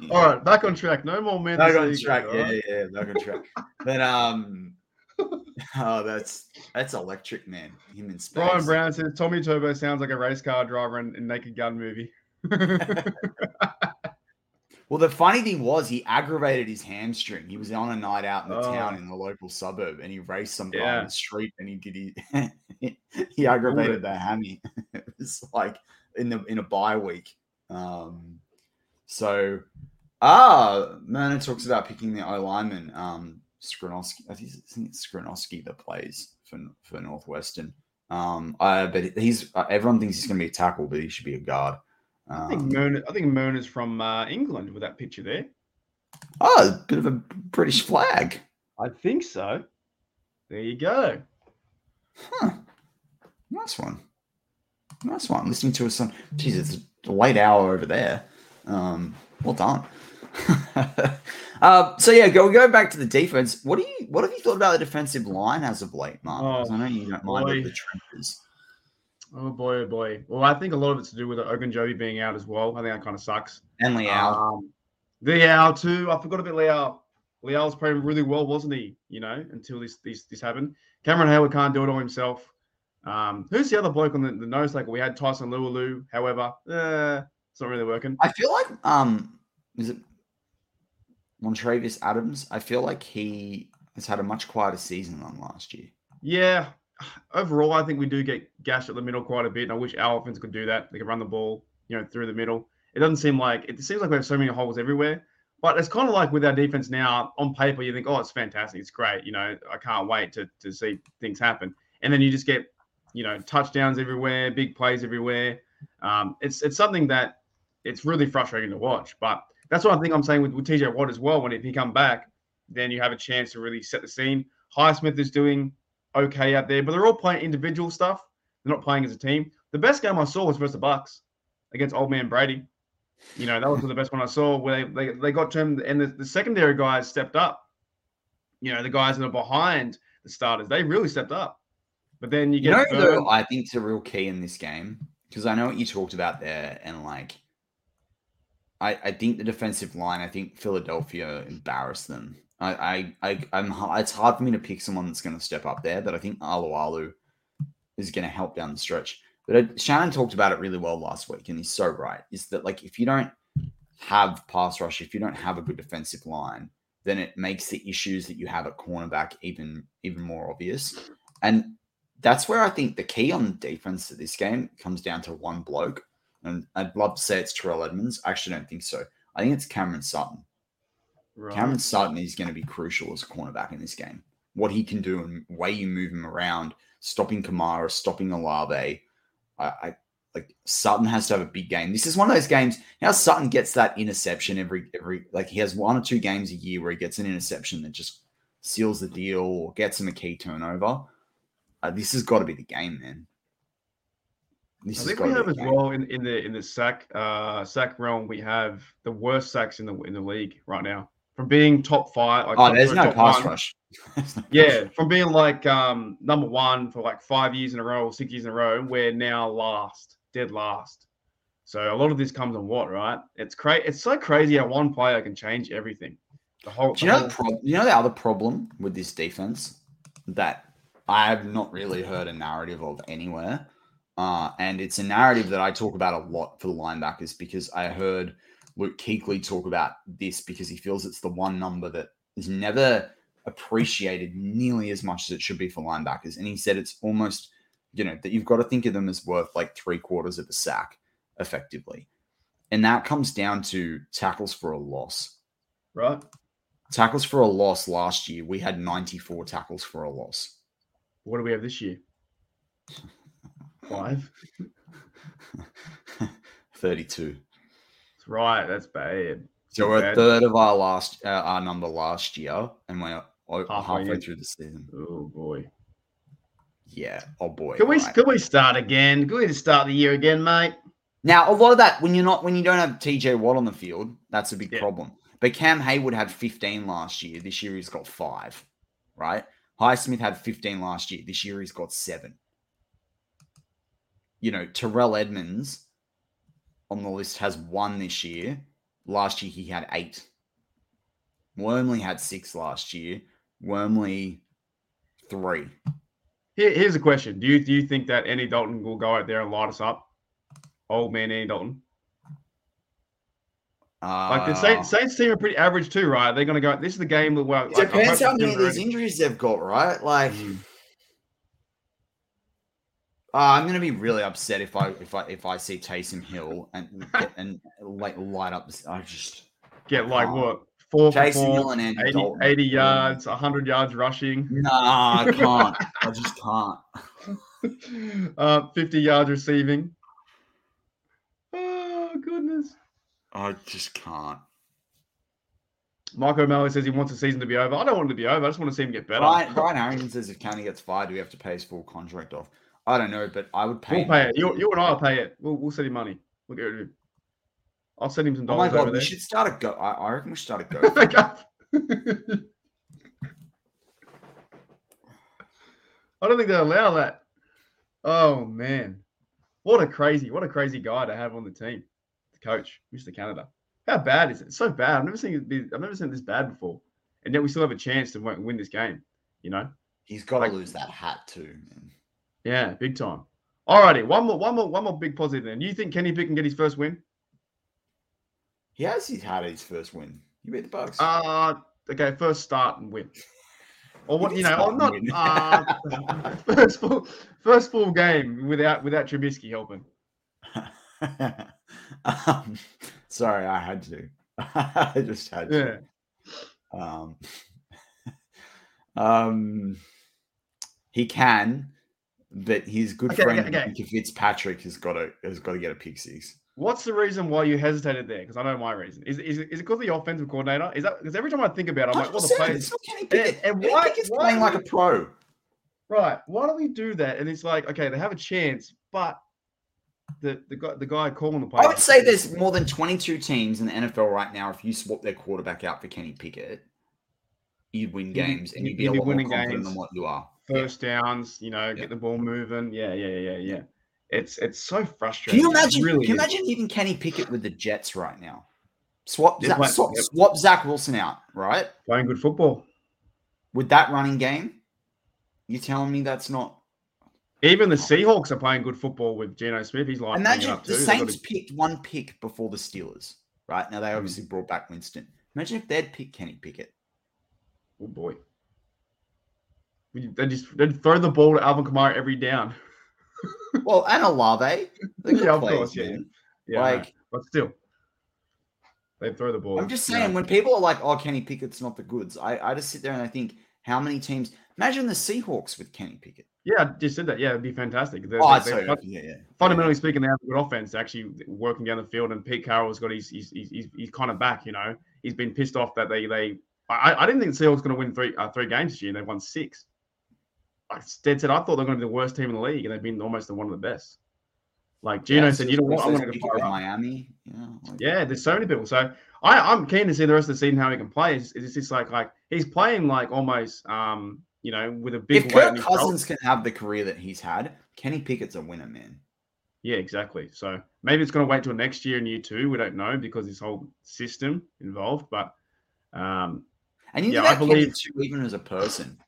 Yeah. All right, back on track. No more men. Back on track. Yeah, yeah, yeah, back on track. But um, <laughs> oh, that's that's electric, man. Him in space. Brian Brown says Tommy Turbo sounds like a race car driver in, in Naked Gun movie. <laughs> Well, the funny thing was he aggravated his hamstring. He was on a night out in the town Oh. in the local suburb, and he raced some guy Yeah. in the street, and he did he <laughs> he aggravated the hammy. it was like in the in a bye week. Um, so ah, Myrna talks about picking the O lineman. Um, Skoronski, I think it's- I Skoronski that plays for for Northwestern. Um, uh, but he's uh, everyone thinks he's going to be a tackle, but he should be a guard. I think Um, Moon. I think Moon is from uh, England with that picture there. oh, a bit of a British flag. I think so. There you go. Huh. Nice one. Nice one. Listening to a song. Jeez, it's a late hour over there. Um, well done. <laughs> uh, so yeah, go go back to the defense. What do you what have you thought about the defensive line as of late, Mark? 'Cause I know you don't mind boy. the trenches. Oh boy, oh boy. Well, I think a lot of it's to do with Ogunjobi being out as well. I think that kind of sucks. And Leal. Um, Leal too. I forgot about Leal. Leal was playing really well, wasn't he? You know, until this this this happened. Cameron Heyward can't do it all himself. Um, who's the other bloke on the, the nose? Like we had Tyson Alualu. However, uh, it's not really working. I feel like um is it Montravius Adams? I feel like he has had a much quieter season than last year. Yeah. Overall, I think we do get gashed at the middle quite a bit. And I wish our offense could do that. They could run the ball, you know, through the middle. It doesn't seem like it seems like we have so many holes everywhere. But it's kind of like with our defense now, on paper, you think, oh, it's fantastic. It's great. You know, I can't wait to, to see things happen. And then you just get, you know, touchdowns everywhere, big plays everywhere. Um, it's it's something that it's really frustrating to watch. But that's what I think I'm saying with, with TJ Watt as well. When if he come back, then you have a chance to really set the scene. Highsmith is doing okay out there, but they're all playing individual stuff. They're not playing as a team. The best game I saw was versus the Bucks against Old Man Brady. You know, that was the best one I saw where they, they, they got to him and the, the secondary guys stepped up. You know, the guys that are behind the starters, they really stepped up. But then you You get know, though, I think it's a real key in this game because I know what you talked about there, and like, I, I think the defensive line. I think Philadelphia embarrassed them. I, I, I am It's hard for me to pick someone that's going to step up there, but I think Alualu is going to help down the stretch. But uh, Shannon talked about it really well last week, and he's so right. Is that like if you don't have pass rush, if you don't have a good defensive line, then it makes the issues that you have at cornerback even even more obvious. And that's where I think the key on defense to this game comes down to one bloke. And I'd love to say it's Terrell Edmunds. I actually don't think so. I think it's Cameron Sutton. Right. Cameron Sutton is going to be crucial as a cornerback in this game. What he can do and way you move him around, stopping Kamara, stopping Olave. I, I like Sutton has to have a big game. This is one of those games. How Sutton gets that interception every every like he has one or two games a year where he gets an interception that just seals the deal or gets him a key turnover. Uh, this has got to be the game, man. This I think we have as well in, in the in the sack uh, sack realm. We have the worst sacks in the in the league right now. From being top five, like oh, <laughs> there's no pass rush. yeah, from being like um, number one for like five years in a row or six years in a row, we're now last dead last. So a lot of this comes on what, right? It's crazy. It's so crazy how one player can change everything. The whole. Do you know whole- the pro- You know the other problem with this defense that I have not really heard a narrative of anywhere, uh, and it's a narrative that I talk about a lot for the linebackers because I heard Luke Kuechly talk about this because he feels it's the one number that is never appreciated nearly as much as it should be for linebackers, and he said it's almost you know, that you've got to think of them as worth like three quarters of a sack effectively. And that comes down to tackles for a loss. Right. Tackles for a loss last year, we had 94 tackles for a loss. What do we have this year? <laughs> Five. <laughs> 32. That's right. That's bad. So we're bad. a third of our last uh, our number last year, and we're halfway, halfway through the season. Oh boy. Yeah. Oh boy. Can we right. can we start again? Can we start the year again, mate? Now, a lot of that when you're not when you don't have TJ Watt on the field, that's a big yeah. problem. But Cam Heyward had 15 last year. This year he's got five. Right? Highsmith had 15 last year. This year he's got seven. You know, Terrell Edmunds on the list has one this year. Last year he had eight. Wormley had six last year. Wormley three. Here, here's a question: Do you do you think that Andy Dalton will go out there and light us up? Old man Andy Dalton. Uh, like the Saints, Saints team are pretty average too, right? They're going to go. This is the game that well. It like, depends how many of these injuries they've got, right? Like, mm. Uh, I'm going to be really upset if I if I if I see Taysom Hill and <laughs> and like light up. I just get like what Four for four, and 80, 80 yards, 100 yards rushing. Nah, I can't. I <laughs> just can't. Uh, 50 yards receiving. Oh, goodness. I just can't. Mike O'Malley says he wants the season to be over. I don't want it to be over. I just want to see him get better. Brian, Brian Harrington says if Canada gets fired, do we have to pay his full contract off? I don't know, but I would pay. We'll pay it. You, you and I will pay it. We'll, we'll send him money. We'll get rid of him. I'll send him some dollars. Oh my god, we there. should start a go. I, I reckon we should start a <laughs> go. I don't think they allow that. Oh man, what a crazy, what a crazy guy to have on the team, the coach, Mr. Canada. How bad is it? It's so bad. I've never seen it. Be, I've never seen this bad before, and yet we still have a chance to win this game. You know, he's got to like, lose that hat too. Man. Yeah, big time. All righty, one more, one more, one more big positive. Then, you think Kenny Pickett can get his first win? He has he's had his first win. You beat the Bucks. Uh okay, first start and win. Or what you know, I'm not uh, <laughs> first full first full game without without Trubisky helping. <laughs> um, sorry, I had to. <laughs> I just had to. Yeah. Um, um, he can, but his good okay, friend okay, okay. Fitzpatrick has got to has got to get a pick six. What's the reason why you hesitated there? Because I know my reason. Is, is, is it because of the offensive coordinator? Is that because every time I think about it, I'm like, well, the players. And, and why, is playing like a pro? Right. Why do we do that? And it's like, okay, they have a chance, but the the guy the guy calling the play. I would say there's more than 22 teams in the NFL right now. If you swap their quarterback out for Kenny Pickett, you'd win games and you'd be, you'd be a lot winning more confident games, than what you are. First yeah. downs, you know, yeah. get the ball moving. Yeah, yeah, yeah, yeah. It's it's so frustrating. Can you imagine? Really can you imagine even Kenny Pickett with the Jets right now? Swap Zach, swap, swap Zach Wilson out, right? Playing good football. With that running game, you telling me that's not? Even the Seahawks are playing good football with Geno Smith. He's like Imagine the. Saints picked one pick before the Steelers, right? Now Hmm. they obviously brought back Winston. Imagine if they'd picked Kenny Pickett. Oh boy. They just they'd throw the ball to Alvin Kamara every down. <laughs> Well, and Olave. They're Yeah, of course, yeah. Yeah. Like but still, they throw the ball. I'm just saying, when people are like, "Oh, Kenny Pickett's not the goods," I, I just sit there and I think, how many teams? Imagine the Seahawks with Kenny Pickett. Yeah, I just said that. Yeah, it'd be fantastic. They're- Oh, they're- fun- yeah, yeah. fundamentally speaking, they have a good offense. Actually, working down the field, and Pete Carroll's got his he's, he's, he's, he's kind of back. You know, he's been pissed off that they they. I, I didn't think the Seahawks going to win three uh, three games this year, and they've won six. I dead said I thought they're going to be the worst team in the league, and they've been almost the one of the best. Like Geno Yeah, said, you know what, I'm going to go up. Miami. Yeah, like- Yeah, there's so many people. So I, I'm keen to see the rest of the season how he can play. It's, it's just like like he's playing like almost um you know with a big If weight Kirk. Cousins can have the career that he's had, Kenny Pickett's a winner, man. Yeah, exactly. So maybe it's going to wait till next year and year two. We don't know because this whole system involved. But um, And you Yeah, know I believe- too, even as a person,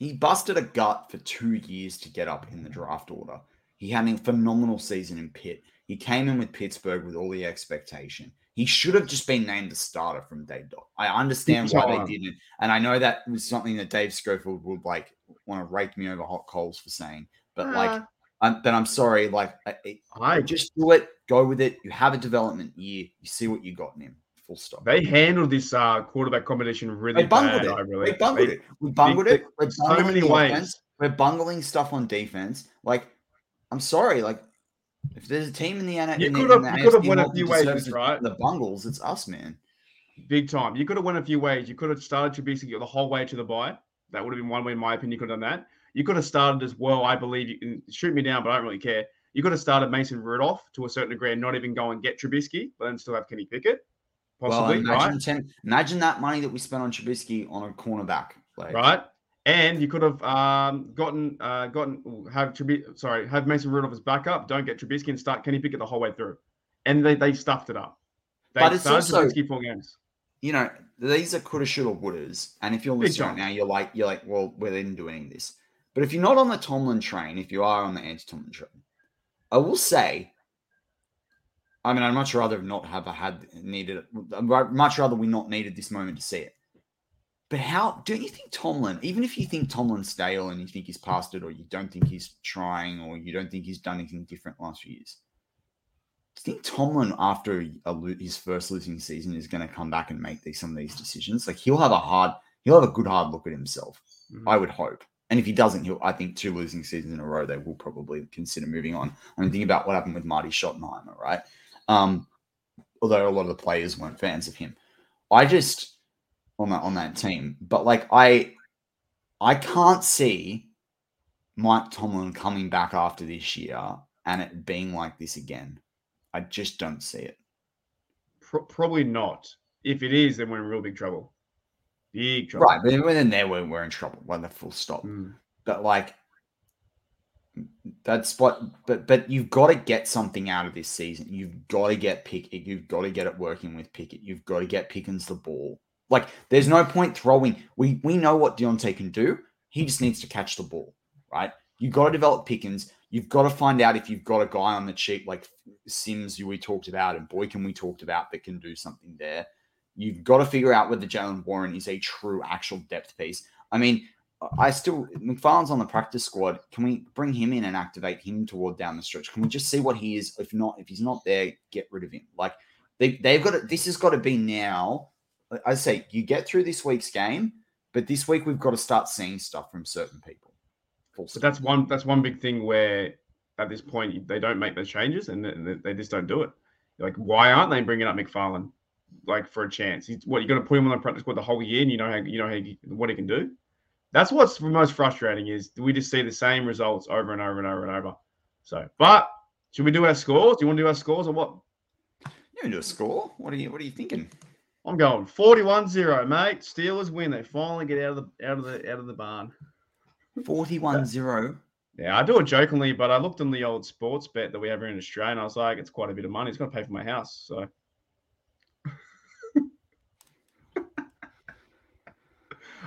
he busted a gut for two years to get up in the draft order. He had a phenomenal season in Pitt. He came in with Pittsburgh with all the expectation. He should have just been named the starter from day dot. I understand why they didn't, and I know that was something that Dave Schofield would like want to rake me over hot coals for saying. But like, uh, I'm, but I'm sorry. Like, I, I- I just do it. Go with it. You have a development year. You see what you got in him. Full stop. they handled this uh, quarterback competition really We bungled bad. it. I We bungled They- it. We bungled they- it. We're so bungling many ways. offense. We're bungling stuff on defense. Like, I'm sorry. Like, if there's a team in the N- You in the- could in have- the you could have won a few ways, right? The bungles, it's us, man. Big time. You could have won a few ways. You could have started Trubisky the whole way to the bye. That would have been one way, in my opinion. You could have done that. You could have started as well. I believe you can shoot me down, but I don't really care. You could have started Mason Rudolph to a certain degree and not even go and get Trubisky, but then still have Kenny Pickett, Well, imagine, right? ten, imagine that money that we spent on Trubisky on a cornerback. Like, Right. And you could have um, gotten uh, gotten have Trubisky, sorry, have Mason Rudolph as backup. Don't get Trubisky and start Kenny Pickett the whole way through. And they, they stuffed it up. They But it's also- Trubisky four games. you know, these are coulda, shoulda, wouldas. And if you're listening right now, you're like, you're like, well, we didn't do any of this. But if you're not on the Tomlin train, if you are on the anti-Tomlin train, I will say, I mean, I'd much rather not have had needed it. I'd much rather we not needed this moment to see it. But how don't you think Tomlin, even if you think Tomlin's stale and you think he's past it, or you don't think he's trying, or you don't think he's done anything different last few years, do you think Tomlin, after a, his first losing season, is going to come back and make these some of these decisions? Like he'll have a hard, he'll have a good hard look at himself. Mhm. I would hope. And if he doesn't, he'll. I think two losing seasons in a row, they will probably consider moving on. I mean, think about what happened with Marty Schottenheimer, right? Um, although a lot of the players weren't fans of him, I just on that on that team. But like I, I can't see Mike Tomlin coming back after this year and it being like this again. I just don't see it. Pro- probably not. If it is, then we're in real big trouble. Big trouble. Right, but then there we're, we're in trouble. Well, the full stop. Mm. but like that's what but but you've got to get something out of this season. You've got to get pick you've got to get it working with pickett. You've got to get pickens the ball. Like there's no point throwing we we know what Diontae can do. He just needs to catch the ball right? You've got to develop pickens. You've got to find out if you've got a guy on the cheap like sims we talked about and boykin we talked about that can do something there. You've got to figure out whether jaylen warren is a true actual depth piece. I mean I still McFarland's on the practice squad. Can we bring him in and activate him toward down the stretch? Can we just see what he is? If not, if he's not there, get rid of him. Like they they've got to, this has got to be now. I say you get through this week's game, but this week we've got to start seeing stuff from certain people. But stop. that's one. That's one big thing where, at this point, they don't make those changes and they, they just don't do it. Like, why aren't they bringing up McFarland, like for a chance? He's, what you're going to put him on the practice squad the whole year, and you know how you know how he, what he can do. That's what's most frustrating is we just see the same results over and over and over and over. So, but should we do our scores? Do you want to do our scores or what? you can do a score. What are you What are you thinking? I'm going 41-0, mate. Steelers win. They finally get out of the out of the out of the barn. 41-0. Yeah, I do it jokingly, but I looked in the old sports bet that we have here in Australia, and I was like, it's quite a bit of money. It's going to pay for my house. So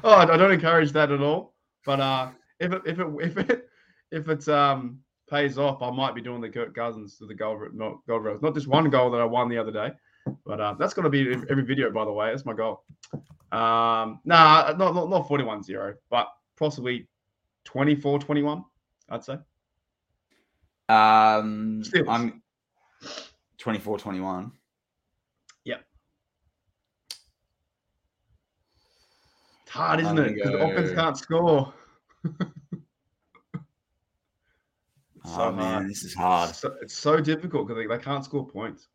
oh, I don't encourage that at all. But uh, if it if it <laughs> if it if it's um pays off, I might be doing the Kirk Cousins to the gold not gold rails. Not just one goal that I won the other day, but uh, that's going to be every video, by the way. That's my goal. Um, nah, not not, not 41-0, but possibly 24-21, I'd say. Um, Steelers. I'm 24 21. Yep. It's hard, isn't it? Because the offense can't score. <laughs> Oh, So man, hard. this is hard. So, it's so difficult because they, they can't score points.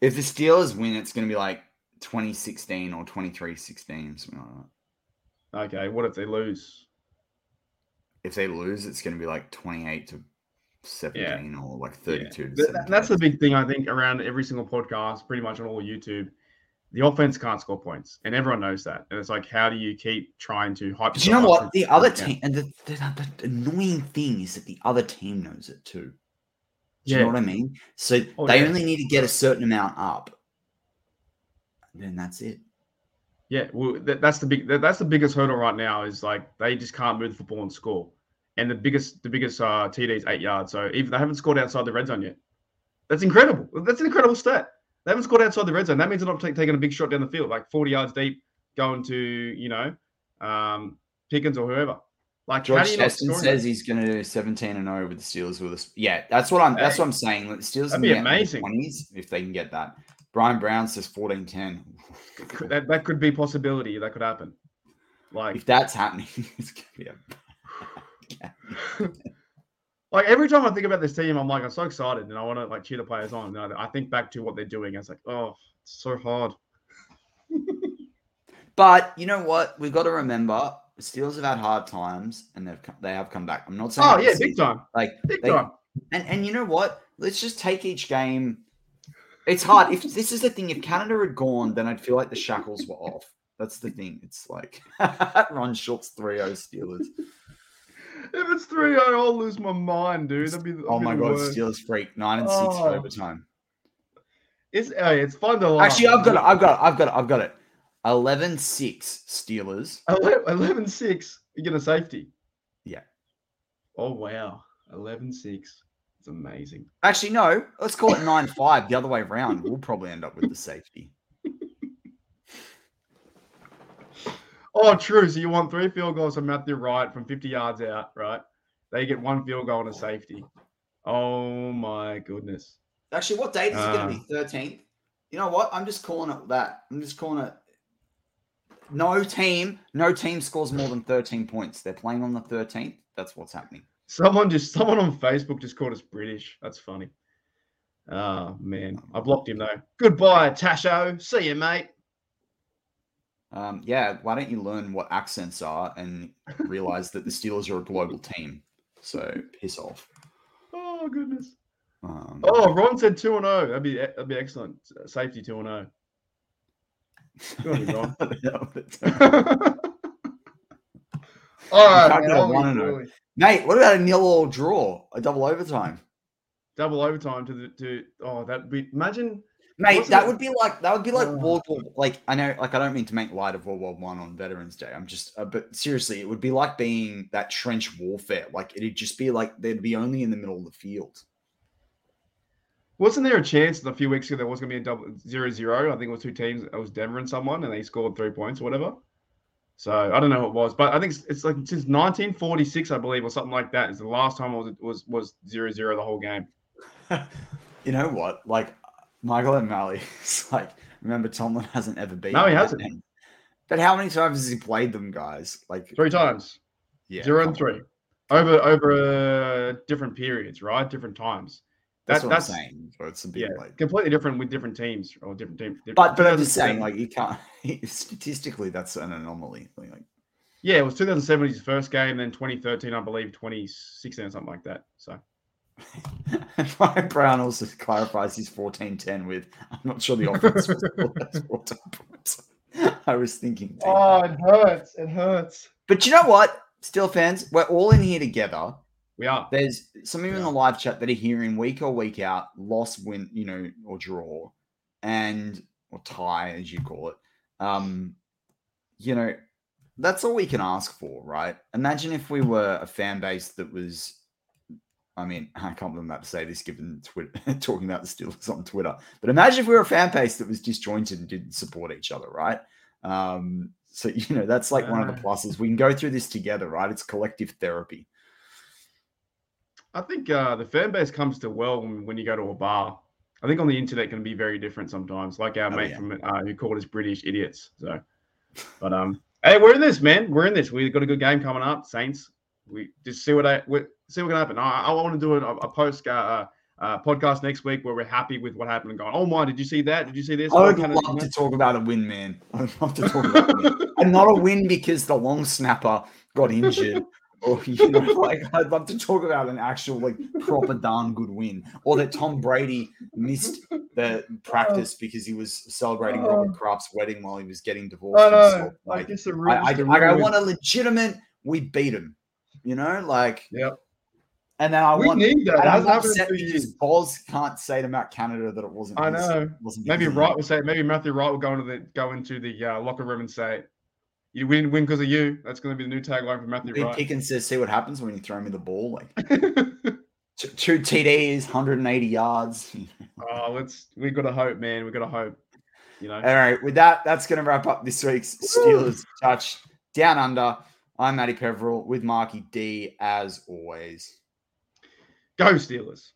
If the Steelers win, it's going to be like 2016 or 23 16, something like that. Okay, what if they lose? If they lose, it's going to be like 28 to 17 or like 32 to Th- th- 17. That's the big thing I think around every single podcast, pretty much on all YouTube. The offense can't score points, and everyone knows that. And it's like, how do you keep trying to hype? But you know what? The other team, and the, the, the annoying thing is that the other team knows it too. Do you Yeah. know what I mean? So Oh, they yeah. only need to get a certain amount up. Then that's it. Yeah, well, that, that's the big. That, that's the biggest hurdle right now. Is like they just can't move the football and score. And the biggest, the biggest uh, TD is eight yards. So even they haven't scored outside the red zone yet. That's incredible. That's an incredible stat. They haven't scored outside the red zone. That means they're not take, taking a big shot down the field, like forty yards deep, going to you know, um, Pickens or whoever. Like George Cheston says that? he's going to do 17 and 0 with the Steelers with us. Yeah, that's what I'm. That's what I'm saying. The Steelers that'd be amazing. If they can get that. Brian Brown says 14 10. that, that could be a possibility. That could happen. Like If that's happening, <laughs> it's going to be a. <laughs> like every time I think about this team, I'm like, I'm so excited and I want to like cheer the players on. And I, I think back to what they're doing. and It's like, oh, it's so hard. <laughs> But you know what? We've got to remember the Steelers have had hard times and they've come, they have come back. I'm not saying Oh yeah, big time, Like big they, time. And and you know what? Let's just take each game. It's hard. If this is the thing, if Canada had gone, then I'd feel like the shackles were off. That's the thing. It's like <laughs> Ron Schultz 3-0 Steelers. If it's 3 0, I'll lose my mind, dude. That'd be, that'd Oh be my god, worst. Steelers freak. Nine and six Oh. for overtime. It's hey, it's fun to laugh. Actually, I've got it. I've got it. I've got it. I've got it. 11-6 Steelers. 11 6. You're get a safety. Yeah. Oh, wow. 11 6. It's amazing. Actually, no. Let's call it 9-5 the other way around. We'll probably end up with the safety. Oh, true. So you want three field goals from Matthew Wright from 50 yards out, right? They get one field goal and a safety. Oh, my goodness. Actually, what date is it going to Uh. be? Thirteenth. You know what? I'm just calling it that. I'm just calling it. No team, no team scores more than 13 points. They're playing on the 13th. That's what's happening. Someone just someone on Facebook just called us British. That's funny. Oh man, I blocked him though. Goodbye, Tasho. See you, mate. Um, yeah, why don't you learn what accents are and realize that the Steelers are a global team? So piss off. Oh goodness. Um, Oh, Ron said two and zero. That'd be that'd be excellent. Safety two and zero. Good on you, Ron. <laughs> <laughs> All right, man, get a I'll be one and oh. really- Mate, what about a nil or draw? A double overtime? double overtime to the to. Oh, that'd be imagine. Mate, that it- would be like that would be like Oh. World War. Like I know, like I don't mean to make light of World War One on Veterans Day. I'm just, uh, but seriously, it would be like being that trench warfare. Like it'd just be like they'd be only in the middle of the field. Wasn't there a chance a few weeks ago there was going to be a double zero zero? I think it was two teams. It was Denver and someone, and they scored three points or whatever. So I don't know what it was, but I think it's, it's like since 1946, I believe, or something like that. Is the last time it was was was zero zero the whole game. <laughs> You know what? Like Michael O'Malley, <laughs> it's like remember Tomlin hasn't ever been. No, he hasn't. But how many times has he played them, guys? Like Three times, yeah, zero and on. three, over over uh, different periods, right? Different times. That's what that's- I'm saying. So it's a bit Yeah, like, completely different with different teams or different teams. but but I'm just saying, like you can't <laughs> statistically that's an anomaly. Like yeah, it was 2007 his first game, then 2013, I believe, 2016 or something like that. So <laughs> Brian Brown also clarifies his 14-10 with I'm not sure the offense was was 14 points. I was thinking. Oh, it hurts. It hurts. But you know what? Still fans, we're all in here together. We are. There's some of you in the live chat that are hearing week or week out, loss, win, you know, or draw, and or tie as you call it. Um, you know, that's all we can ask for, right? Imagine if we were a fan base that was. I mean, <laughs> I can't believe I'm about to say this given Twitter, <laughs> talking about the Steelers on Twitter. But imagine if we were a fan base that was disjointed and didn't support each other, right? Um, so <laughs> you know that's like one of the pluses. We can go through this together, right? It's collective therapy. I think uh, the fan base comes to well when, when you go to a bar. I think on the internet can be very different sometimes. Like our Oh, mate yeah. from uh, who called us British idiots. So, but um, hey, we're in this, man. We're in this. We've got a good game coming up, Saints. We just see what I see what can happen. I, I want to do a, a post uh, uh, podcast next week where we're happy with what happened and going. Oh my, did you see that? Did you see this? I would love of- to talk about a win, man. I would love to talk about win. <laughs> and not a win because the long snapper got injured. <laughs> Or you know, like I'd love to talk about an actual like proper darn good win, or that Tom Brady missed the practice because he was celebrating Robert Kraft's wedding while he was getting divorced. Himself. like Like, just a I, I, I want a legitimate. We beat him, you know, like. Yep. And then I We want. need that. and That I'm hasn't happened in upset because. Boz can't say to Matt Canada that it wasn't. I his- know. wasn't Maybe his Wright will say. Maybe Matthew Wright will go into the go into the uh, locker room and say, "You didn't win because of you." That's going to be the new tagline for Matthew Lee Wright. Pickens says, "See what happens when you throw me the ball." Like <laughs> two TDs, 180 yards. <laughs> oh, let's. We got to hope, man. We got to hope. You know. All right, with that, that's going to wrap up this week's Steelers touch down under. I'm Matty Peverell with Marky D as always. Go Steelers.